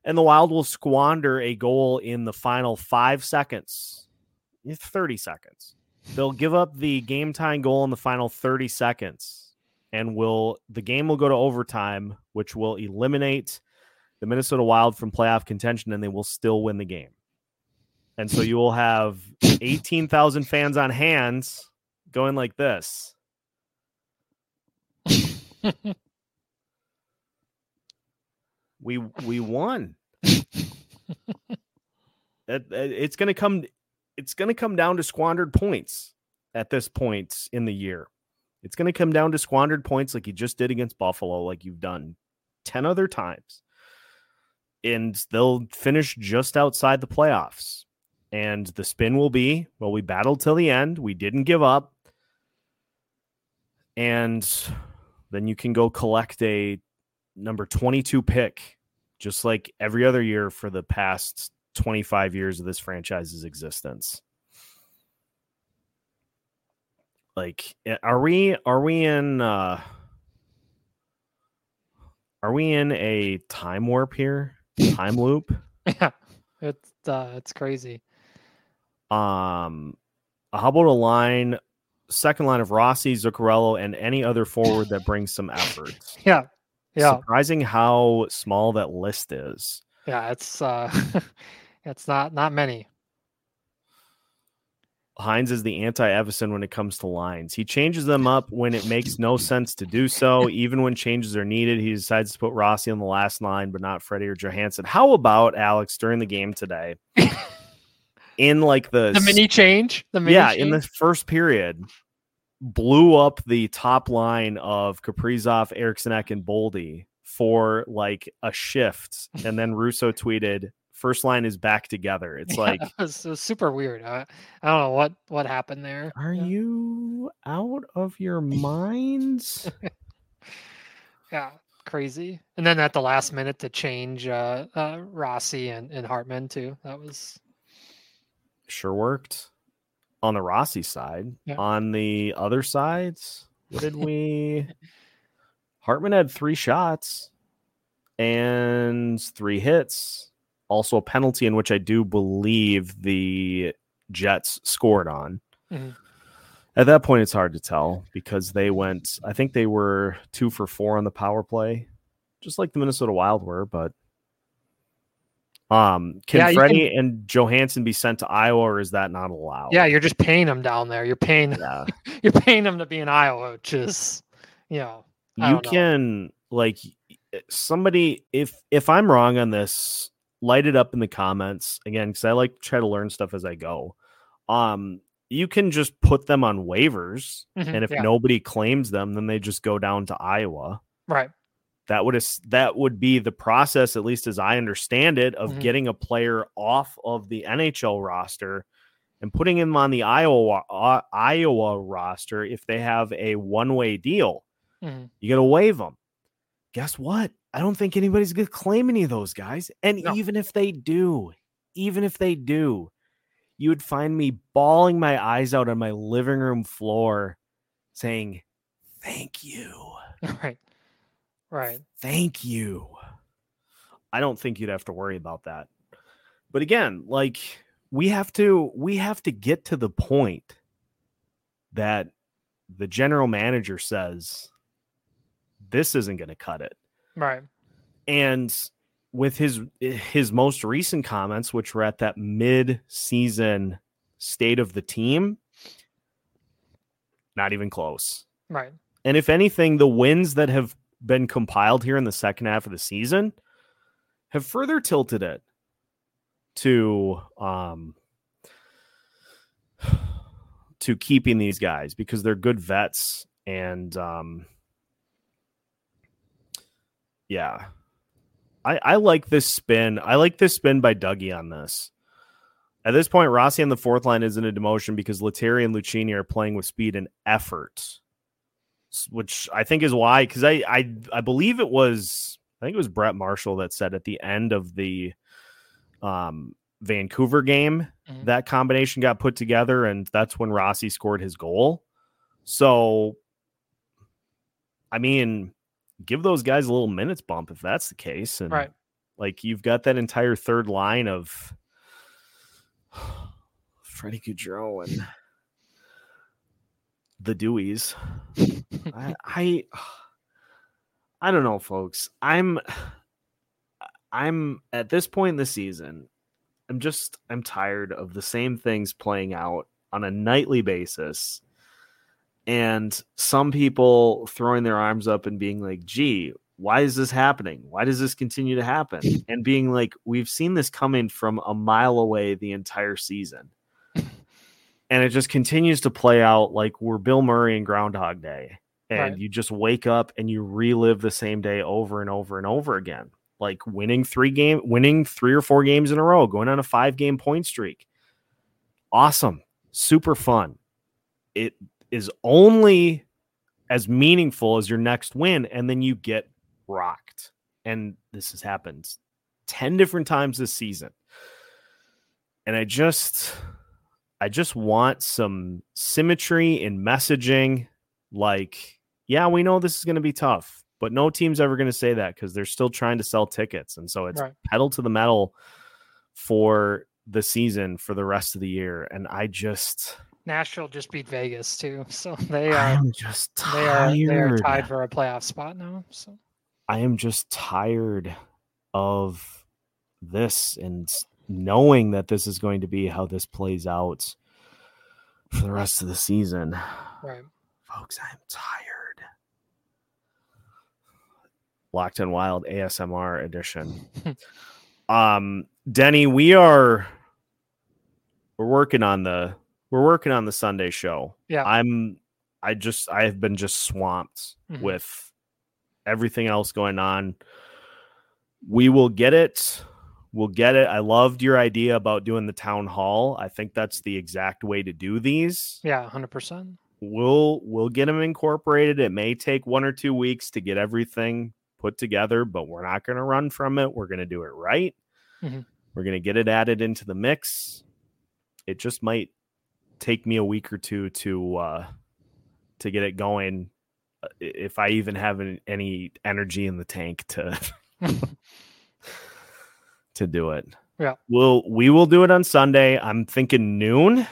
and the Wild will squander a goal in the final five seconds, 30 seconds. They'll give up the game time goal in the final 30 seconds, and will the game will go to overtime, which will eliminate the Minnesota Wild from playoff contention, and they will still win the game. And so you will have 18,000 fans on hands going like this. we we won. it, it's going to come it's going to come down to squandered points at this point in the year. It's going to come down to squandered points like you just did against Buffalo like you've done 10 other times. and they'll finish just outside the playoffs. And the spin will be well, we battled till the end. We didn't give up. And then you can go collect a number 22 pick, just like every other year for the past 25 years of this franchise's existence. Like, eh, are we are we in uh are we in a time warp here? Time loop? Yeah, it's uh, it's crazy. Um, how about a line, second line of Rossi, Zuccarello, and any other forward that brings some effort? Yeah, yeah, Surprising how small that list is. yeah. It's uh, it's not not many. Hynes is the anti Evason when it comes to lines. He changes them up when it makes no sense to do so. Even when changes are needed, he decides to put Rossi on the last line, but not Freddie or Johansson. How about Alex during the game today? in like the, The mini change. The mini yeah, change? in the first period, blew up the top line of Kaprizov, Eriksson and Boldy for like a shift, and then Russo tweeted, first line is back together." It's Yeah, like, it was, it was super weird. I, I don't know what what happened there. are Yeah. you out of your minds? Yeah, crazy. And then at the last minute to change uh, uh, Rossi and, and Hartman too. That was sure worked on the Rossi side. Yeah. On the other sides, what did we? Hartman had three shots and three hits. Also a penalty in which I do believe the Jets scored on. Mhm. At that point, it's hard to tell because they went. I think they were two for four on the power play, just like the Minnesota Wild were. But um, can Yeah, Freddie and Johansson be sent to Iowa, or is that not allowed? yeah. You're just paying them down there. You're paying yeah. you're paying them to be in Iowa, which is you know I you don't know. can like somebody if if i'm wrong on this light it up in the comments again because i like to try to learn stuff as i go um you can just put them on waivers Mhm, and if yeah, nobody claims them then they just go down to iowa right. That would that would be the process at least as i understand it of Mhm. getting a player off of the nhl roster and putting him on the iowa uh, iowa roster if they have a one-way deal Mhm. you got to waive them. Guess what? I don't think anybody's going to claim any of those guys. And No. even if they do, even if they do, you would find me bawling my eyes out on my living room floor saying, Thank you. Right. Right. Thank you. I don't think you'd have to worry about that. But again, like we have to we have to get to the point that the general manager says this isn't going to cut it. Right. And with his his most recent comments which were at that mid-season state of the team not even close. Right. And if anything, the wins that have been compiled here in the second half of the season have further tilted it to um to keeping these guys because they're good vets and um yeah. I I like this spin. I like this spin by Dougie on this. At this point, Rossi on the fourth line is in a demotion because Lettieri and Lucchini are playing with speed and effort which I think is why because I, I I believe it was I think it was Brett Marshall that said at the end of the um Vancouver game Mhm. that combination got put together and that's when Rossi scored his goal. So I mean give those guys a little minutes bump if that's the case and Right. like you've got that entire third line of Freddie Gaudreau and the Deweys. I, I I don't know, folks. I'm I'm at this point in the season, I'm just I'm tired of the same things playing out on a nightly basis. And some people throwing their arms up and being like, gee, why is this happening? Why does this continue to happen? And being like, we've seen this coming from a mile away the entire season. And it just continues to play out like we're Bill Murray and Groundhog Day. And Right. you just wake up and you relive the same day over and over and over again. like winning three game, winning three or four games in a row, going on a five game point streak. Awesome, super fun. It is only as meaningful as your next win, and then you get rocked. And this has happened 10 different times this season. And I just I just want some symmetry in messaging like yeah, we know this is going to be tough, but no team's ever going to say that cuz they're still trying to sell tickets and so it's right. pedal to the metal for the season for the rest of the year and I just Nashville just beat Vegas too, so they are I'm just tired. They are, they are tied for a playoff spot now. So I am just tired of this and knowing that this is going to be how this plays out for the rest of the season. Right. Folks, I'm tired. Locked on Wild ASMR edition. um Denny, we are we're working on the we're working on the Sunday show. Yeah. I'm I just I have been just swamped mm-hmm. with everything else going on. We will get it. We'll get it. I loved your idea about doing the town hall. I think that's the exact way to do these. Yeah, 100%. We'll we'll get them incorporated. It may take one or two weeks to get everything put together, but we're not going to run from it. We're going to do it right. Mm-hmm. We're going to get it added into the mix. It just might take me a week or two to uh to get it going uh, if I even have any energy in the tank to to do it. Yeah. We'll we will do it on Sunday. I'm thinking noon.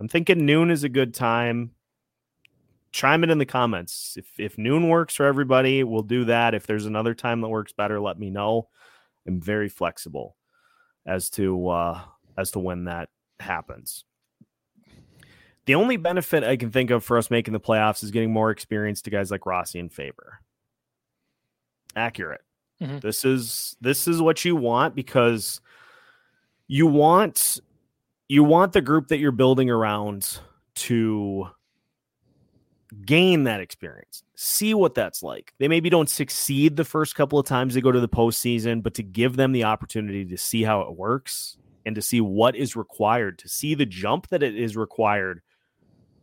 I'm thinking noon is a good time. Chime it in the comments. If if noon works for everybody, we'll do that. If there's another time that works better, let me know. I'm very flexible as to uh as to when that happens. The only benefit I can think of for us making the playoffs is getting more experience to guys like Rossi and Faber. Accurate. Mm-hmm. This is this is what you want because you want you want the group that you're building around to gain that experience, see what that's like. They maybe don't succeed the first couple of times they go to the postseason, but to give them the opportunity to see how it works and to see what is required, to see the jump that it is required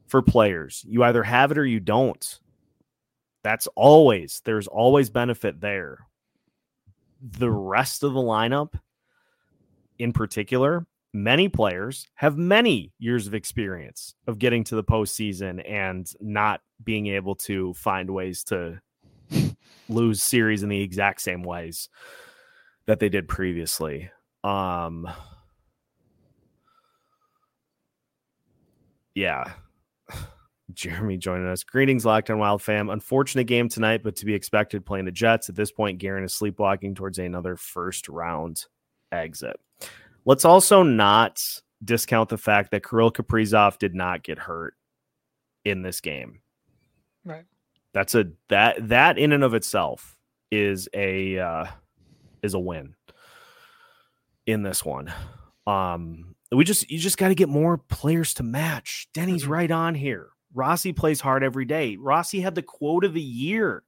for players. You either have it or you don't. That's always, there's always benefit there. The rest of the lineup, in particular, many players have many years of experience of getting to the postseason and not being able to find ways to lose series in the exact same ways that they did previously. Um, yeah, Jeremy joining us. Greetings, Locked on Wild fam. Unfortunate game tonight, but to be expected playing the Jets. At this point, Guerin is sleepwalking towards another first round exit. Let's also not discount the fact that Kirill Kaprizov did not get hurt in this game. Right. That's a that that in and of itself is a uh, is a win in this one. Um we just you just got to get more players to match. Denny's mm-hmm. right on here. Rossi plays hard every day. Rossi had the quote of the year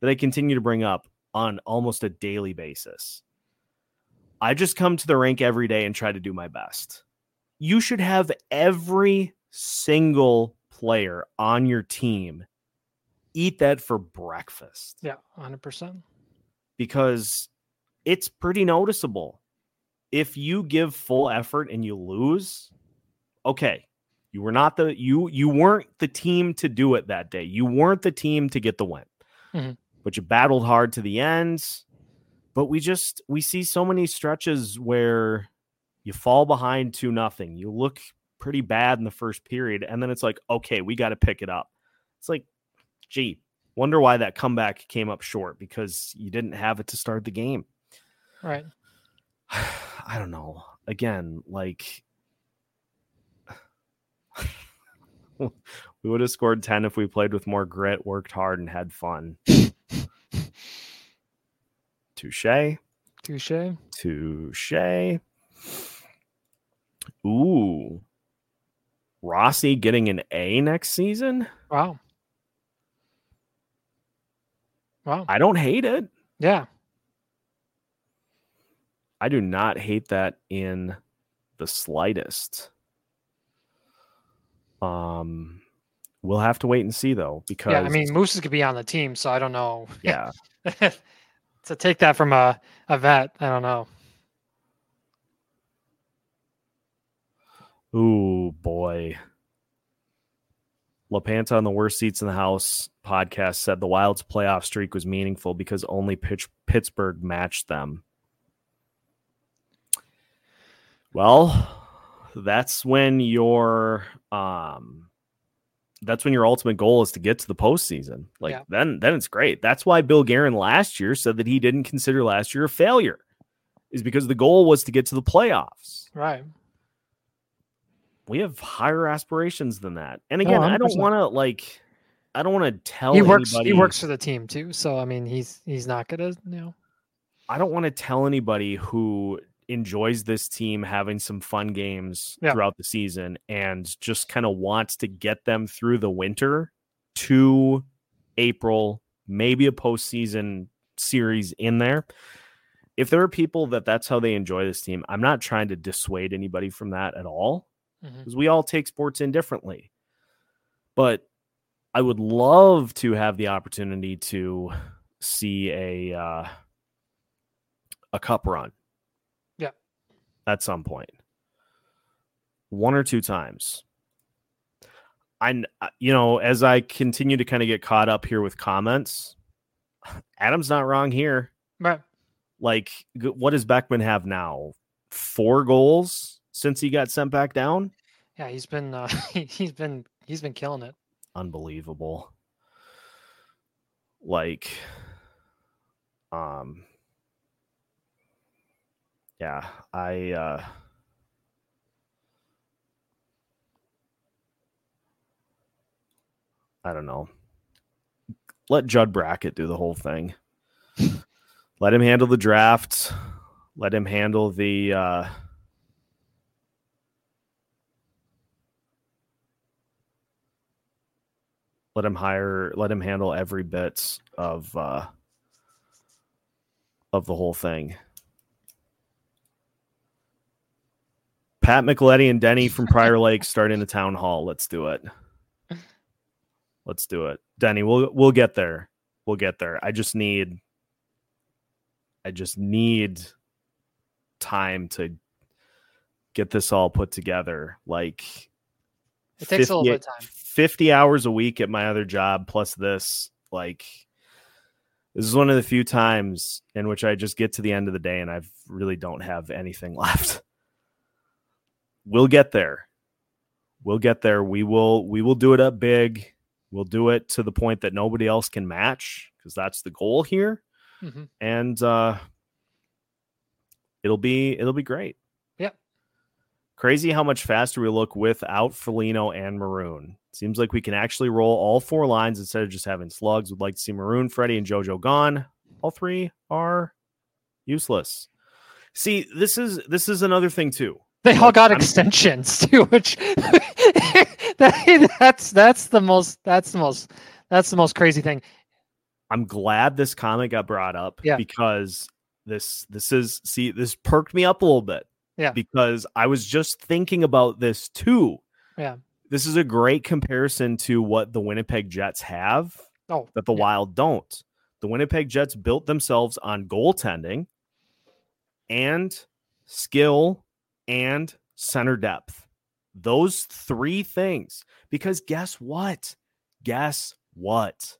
that I continue to bring up on almost a daily basis. I just come to the rink every day and try to do my best. You should have every single player on your team eat that for breakfast. Yeah, 100%. Because it's pretty noticeable. If you give full effort and you lose, okay, you were not the you you weren't the team to do it that day. You weren't the team to get the win. Mm-hmm. But you battled hard to the end. But we just we see so many stretches where you fall behind to nothing. You look pretty bad in the first period and then it's like, "Okay, we got to pick it up." It's like, "Gee, wonder why that comeback came up short because you didn't have it to start the game." Right. I don't know. Again, like we would have scored 10 if we played with more grit, worked hard, and had fun. Touche. Touche. Touche. Ooh. Rossi getting an A next season? Wow. Wow. I don't hate it. Yeah. I do not hate that in the slightest. Um, we'll have to wait and see though, because Yeah, I mean Moose could be on the team, so I don't know. yeah, to take that from a, a vet, I don't know. Ooh, boy. LaPanta on the worst seats in the house podcast said the Wild's playoff streak was meaningful because only Pitch- Pittsburgh matched them. Well, that's when your um that's when your ultimate goal is to get to the postseason. Like Yeah. then then it's great. That's why Bill Guerin last year said that he didn't consider last year a failure. Is because the goal was to get to the playoffs Right. we have higher aspirations than that. And Oh, again, I don't want to like, I don't want to tell he works anybody. he works for the team too, so I mean he's he's not gonna you know I don't want to tell anybody who enjoys this team having some fun games Yeah. throughout the season and just kind of wants to get them through the winter to April, maybe a postseason series in there. If there are people that that's how they enjoy this team, I'm not trying to dissuade anybody from that at all. Because we all take sports in differently. But I would love to have the opportunity to see a uh, a cup run. At some point, one or two times. I, uh, you know, as I continue to kind of get caught up here with comments, Adam's not wrong here. Right. Like, what does Beckman have now? Four goals since he got sent back down. Yeah, he's been uh, he's been he's been killing it. unbelievable. Like, um, yeah, I, uh, I don't know. Let Judd Brackett do the whole thing. Let him handle the draft. Let him handle the, uh, let him hire let him handle every bit of uh of the whole thing pat mcletty and denny from prior lake start in the town hall. Let's do it. Let's do it. Denny we'll we'll get there. We'll get there. I just need i just need time to get this all put together. Like It takes a little bit of time. 50 hours a week at my other job plus this like this is one of the few times in which I just get to the end of the day and I really don't have anything left. We'll get there. We'll get there. We will we will do it up big. We'll do it to the point that nobody else can match because that's the goal here. Mhm. And uh it'll be it'll be great. Yep. Crazy how much faster we look without Foligno and Maroon. Seems like we can actually roll all four lines instead of just having slugs. Would like to see Maroon, Freddie, and JoJo gone. All three are useless. See, this is this is another thing too. They all got extensions too, which that, that's that's the most that's the most that's the most crazy thing. I'm glad this comment got brought up Yeah. because this this is see this perked me up a little bit. Yeah. Because I was just thinking about this too. Yeah. This is a great comparison to what the Winnipeg Jets have Oh, that the yeah. Wild don't. The Winnipeg Jets built themselves on goaltending and skill and center depth. Those three things. Because guess what? Guess what?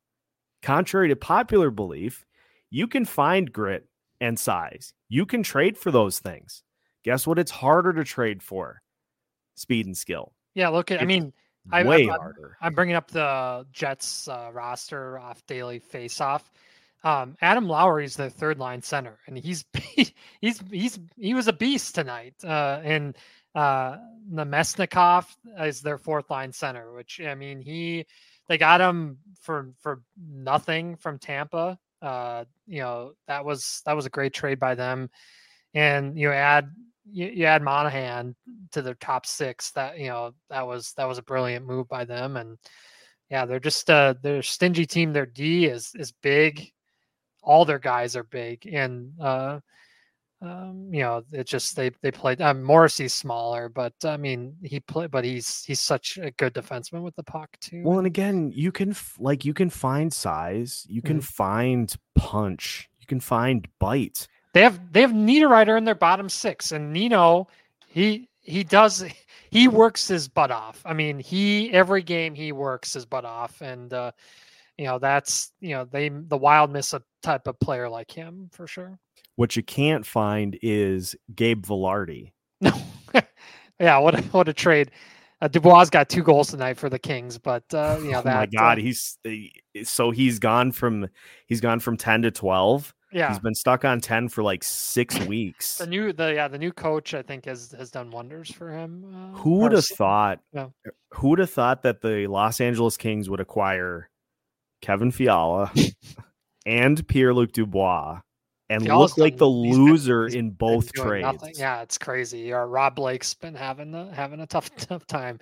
Contrary to popular belief, you can find grit and size. You can trade for those things. Guess what? It's harder to trade for speed and skill. yeah. Look at I It's mean I- Way I- harder. I'm bringing up the Jets uh, roster off daily face-off. Um, Adam is the third line center, and he's he's he's he was a beast tonight. Uh, and uh, Namestnikov is their fourth line center, which I mean he they got him for for nothing from Tampa. Uh, you know that was that was a great trade by them, and you add you, you add Monahan to their top six. That you know that was that was a brilliant move by them, and yeah, they're just uh they're a stingy team. Their D is is big. All their guys are big, and uh, Um, you know, it just they they played. Um, Morrissey's smaller, but I mean, he played, but he's he's such a good defenseman with the puck too. Well, and again, you can f- like you can find size, you can Mhm. find punch, you can find bite. They have they have Niederreiter in their bottom six, and Nino, he he does he works his butt off. I mean, he every game he works his butt off, and uh, you know that's you know they the Wild miss a type of player like him for sure. What you can't find is Gabe Vilardi. No, yeah, what a, what a trade. Uh, Dubois got two goals tonight for the Kings, but uh, you know oh that. my god, uh, he's so he's gone from he's gone from 10 to 12. yeah. He's been stuck on 10 for like 6 weeks. The new the yeah the new coach I think has has done wonders for him. Uh, Who would have thought Yeah. who would have thought that the Los Angeles Kings would acquire Kevin Fiala and Pierre-Luc Dubois and Fiala's look like the he's been- loser in both trades. nothing. Yeah, it's crazy. Or Rob Blake's been having a, having a tough tough time.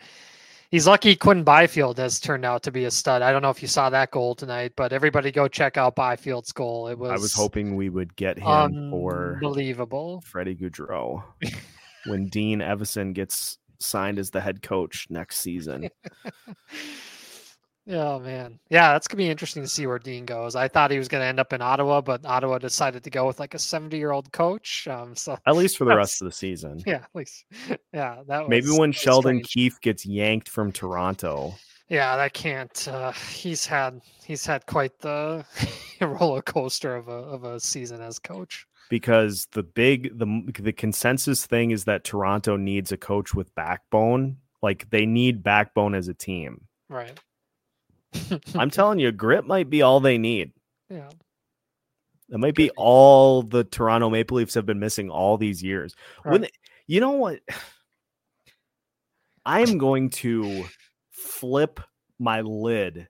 He's lucky Quinn Byfield has turned out to be a stud. I don't know if you saw that goal tonight, but everybody go check out Byfield's goal. It was I was hoping we would get him for unbelievable. Freddie Gaudreau when Dean Evason gets signed as the head coach next season. Oh man, yeah, that's gonna be interesting to see where Dean goes. I thought he was gonna end up in Ottawa, but Ottawa decided to go with like a seventy-year-old coach. Um, so At least for the rest of the season. yeah, at least yeah, that was Maybe when Sheldon strange. Keefe gets yanked from Toronto. Yeah, that can't. Uh, he's had he's had quite the roller coaster of a of a season as coach. because the big the the consensus thing is that Toronto needs a coach with backbone. Like they need backbone as a team. Right. I'm telling you, grit might be all they need. yeah. That might be all the Toronto Maple Leafs have been missing all these years. When Right. you know what, I am going to flip my lid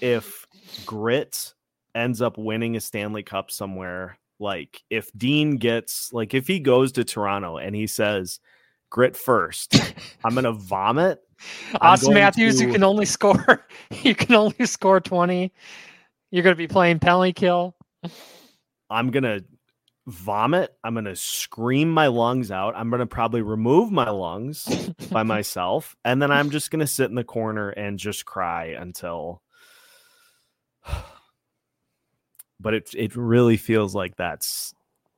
if grit ends up winning a Stanley Cup somewhere. Like if Dean gets like if he goes to Toronto and he says grit first, I'm gonna vomit. Auston Matthews, you can only score you can only score twenty. You're gonna be playing penalty kill. I'm gonna vomit. I'm gonna scream my lungs out. I'm gonna probably remove my lungs by myself, and then I'm just gonna sit in the corner and just cry until. But it it really feels like that's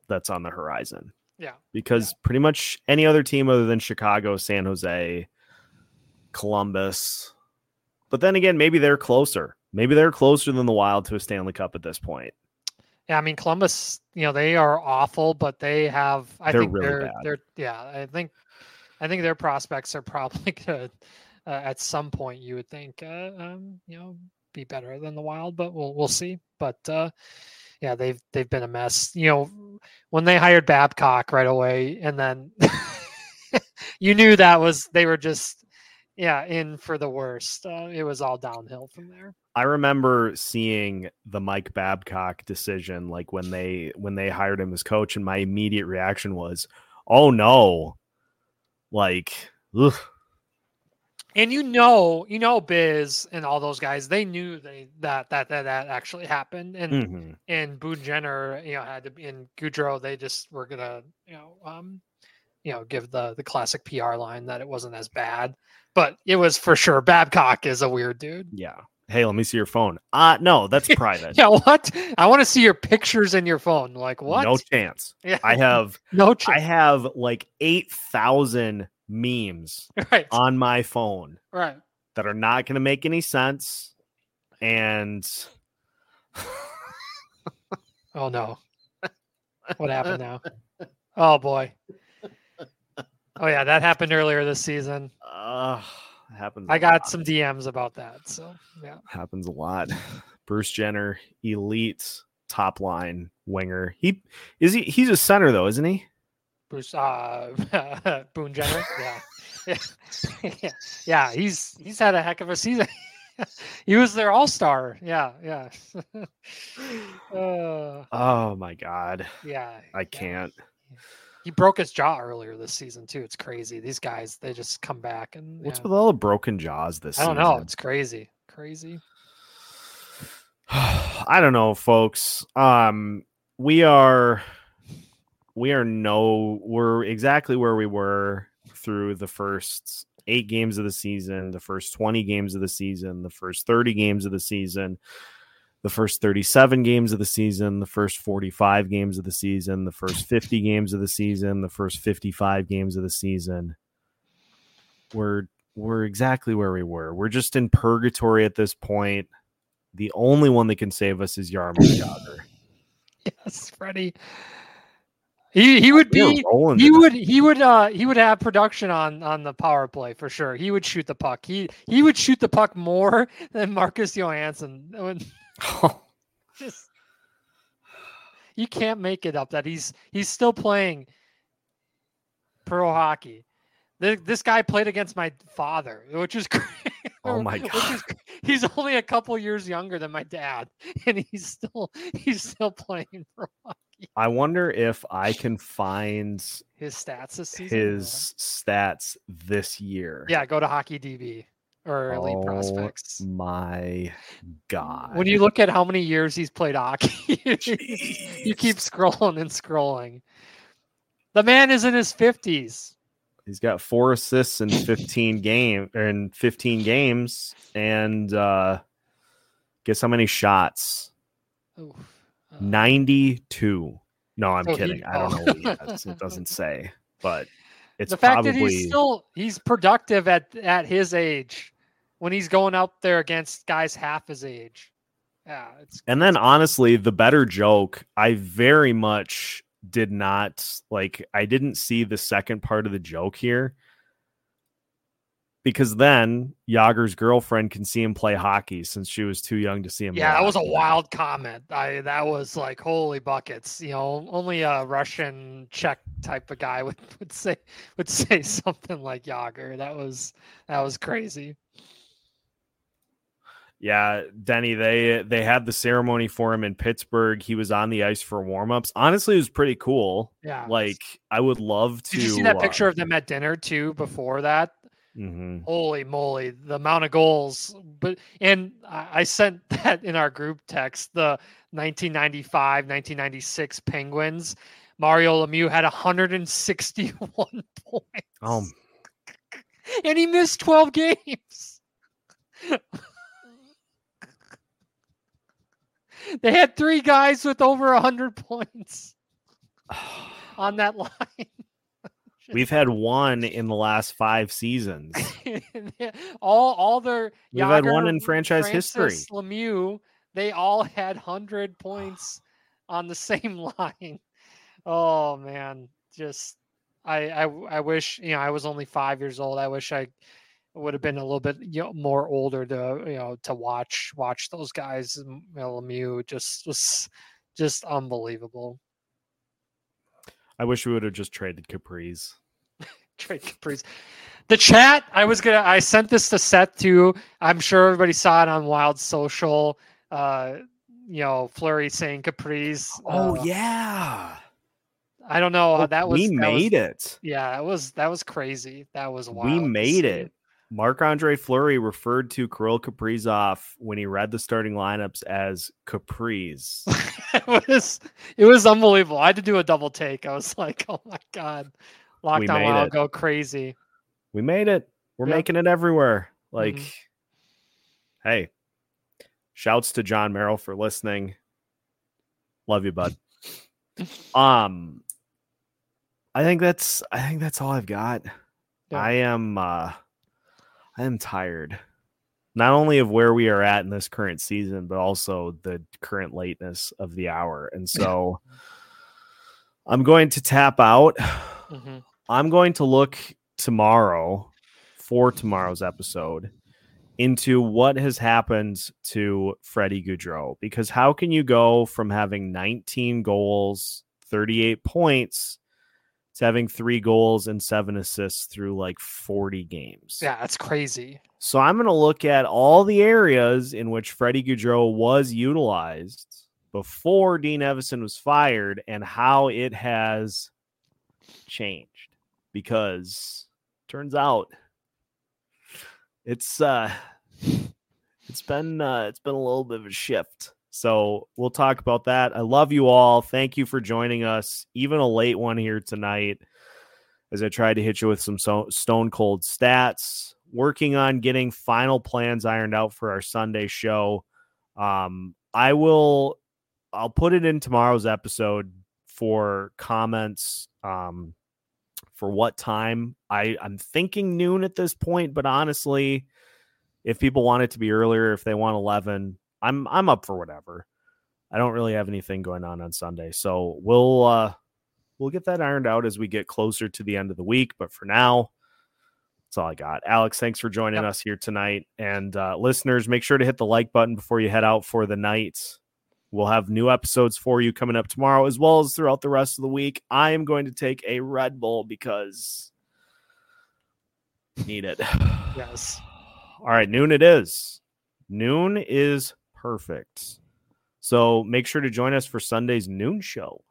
that's on the horizon Yeah. because pretty much any other team other than Chicago, San Jose, Columbus, but then again, maybe they're closer. Maybe they're closer than the Wild to a Stanley Cup at this point. Yeah, I mean Columbus, you know, they are awful, but they have I They're think really they're bad. they're yeah, I think I think their prospects are probably good uh, at some point you would think uh, um, you know, be better than the Wild, but we'll we'll see. But uh yeah, they've they've been a mess. You know, when they hired Babcock right away and then you knew that was they were just yeah, in for the worst. Uh, it was all downhill from there. I remember seeing the Mike Babcock decision, like when they when they hired him as coach, and my immediate reaction was, "Oh no!" Like, ugh. And you know, you know, Biz and all those guys, they knew they that that that, that actually happened. And Mhm. and Boone Jenner, you know, had to be in Gaudreau, they just were gonna, you know, um, you know, give the the classic PR line that it wasn't as bad. But it was for sure. Babcock is a weird dude. yeah. Hey, let me see your phone. Uh no, that's private. Yeah, what? I want to see your pictures in your phone. Like what? No chance. yeah, I have no I have like eight thousand memes right, on my phone right. that are not going to make any sense, and Oh no. What happened now? Oh boy. Oh yeah, that happened earlier this season. uh, happens. I a got lot. some DMs about that. So yeah. happens a lot. Bruce Jenner, elite top line winger. He is he he's a center though, isn't he? Bruce uh Boone Jenner. Yeah. Yeah. yeah. Yeah, he's he's had a heck of a season. he was their all-star. Yeah, yeah. uh, Oh my god. yeah. I yeah. can't. He broke his jaw earlier this season too. It's crazy. These guys, they just come back and What's with all the broken jaws this I don't know. It's crazy. Crazy. I don't know, folks. Um we are we are no we're exactly where we were through the first eight games of the season, the first 20 games of the season, the first 30 games of the season, the first 37 games of the season, the first 45 games of the season, the first 50 games of the season, the first 55 games of the season. We're we're exactly where we were. We're just in purgatory at this point. The only one that can save us is Jaromir Jagr. Yes, Freddie. He he would be he would he would uh he would have production on on the power play for sure. He would shoot the puck. He he would shoot the puck more than Marcus Johansson. Just you can't make it up that he's he's still playing pro hockey. This guy played against my father, which is oh my god. Is, he's only a couple years younger than my dad, and he's still he's still playing pro hockey. I wonder if I can find his stats this season. His stats this year. Yeah, go to Hockey DB or Elite oh, Prospects. My God. When you look at how many years he's played hockey, you keep scrolling and scrolling. The man is in his 50s. He's got four assists in 15 game in 15 games and uh guess how many shots? Oof. 92. No, I'm kidding. He, I don't know what he has. it doesn't say, but it's the fact probably... that he's still he's productive at at his age when he's going out there against guys half his age. Yeah, it's and then honestly, the better joke, I very much did not like I didn't see the second part of the joke here because then Jagr's girlfriend can see him play hockey since she was too young to see him. Yeah, that was a wild comment. I that was like holy buckets. You know, only a Russian Czech type of guy would, would say would say something like Yager. That was that was crazy. Yeah, Denny, they they had the ceremony for him in Pittsburgh. He was on the ice for warmups. Honestly, it was pretty cool. Yeah. Like I would love to Did you see that uh, picture of them at dinner too before that? Mm-hmm. Holy moly, the amount of goals! But and I sent that in our group text. The 1995, 1996 Penguins. Mario Lemieux had 161 points. Oh, and he missed 12 games. they had three guys with over 100 points on that line. We've had one in the last five seasons. all all their we've Jagr, had one in franchise Francis history. Lemieux, they all had hundred points on the same line. Oh man, just I, I I wish you know I was only five years old. I wish I would have been a little bit you know, more older to you know to watch watch those guys. You know, Lemieux just was just unbelievable. I wish we would have just traded Capri's. Trade Capri's. The chat, I was gonna I sent this to Seth too. I'm sure everybody saw it on Wild Social. Uh, you know, Fleury saying Capri's. Oh uh, yeah. I don't know. Well, that was we that made was, it. Yeah, that was that was crazy. That was wild. We made it. Marc Andre Fleury referred to Kirill Kaprizov when he read the starting lineups as Capri's. it was it was unbelievable. I had to do a double take. I was like, oh my god, lockdown will go crazy. We made it. We're yep. making it everywhere. Like, mm-hmm. hey, shouts to Jon Merrill for listening. Love you, bud. um, I think that's I think that's all I've got. Yeah. I am uh I am tired. Not only of where we are at in this current season, but also the current lateness of the hour. And so I'm going to tap out. Mm-hmm. I'm going to look tomorrow for tomorrow's episode into what has happened to Freddie Gaudreau. Because how can you go from having 19 goals, 38 points, having three goals and seven assists through like 40 games. Yeah, that's crazy. So I'm going to look at all the areas in which Freddie Gaudreau was utilized before Dean Evason was fired and how it has changed. Because turns out it's uh it's been uh it's been a little bit of a shift So we'll talk about that. I love you all. Thank you for joining us, even a late one here tonight, as I tried to hit you with some so- stone cold stats. Working on getting final plans ironed out for our Sunday show. Um, I will, I'll put it in tomorrow's episode for comments. Um, for what time? I I'm thinking noon at this point, but honestly, if people want it to be earlier, if they want 11, I'm I'm up for whatever. I don't really have anything going on on Sunday, so we'll uh we'll get that ironed out as we get closer to the end of the week. But for now, that's all I got. Alex, thanks for joining yep. us here tonight, and uh, listeners, make sure to hit the like button before you head out for the night. We'll have new episodes for you coming up tomorrow, as well as throughout the rest of the week. I am going to take a Red Bull because need it. Yes. All right, noon it is. Noon is perfect. So make sure to join us for Sunday's noon show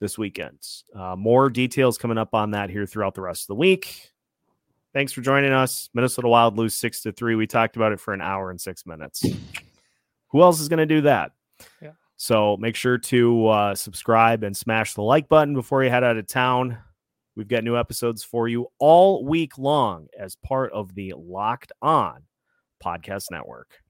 this weekend. Uh, more details coming up on that here throughout the rest of the week. Thanks for joining us. Minnesota Wild lose six to three. We talked about it for an hour and six minutes. Who else is going to do that? Yeah. So make sure to uh, subscribe and smash the like button before you head out of town. We've got new episodes for you all week long as part of the Locked On Podcast Network.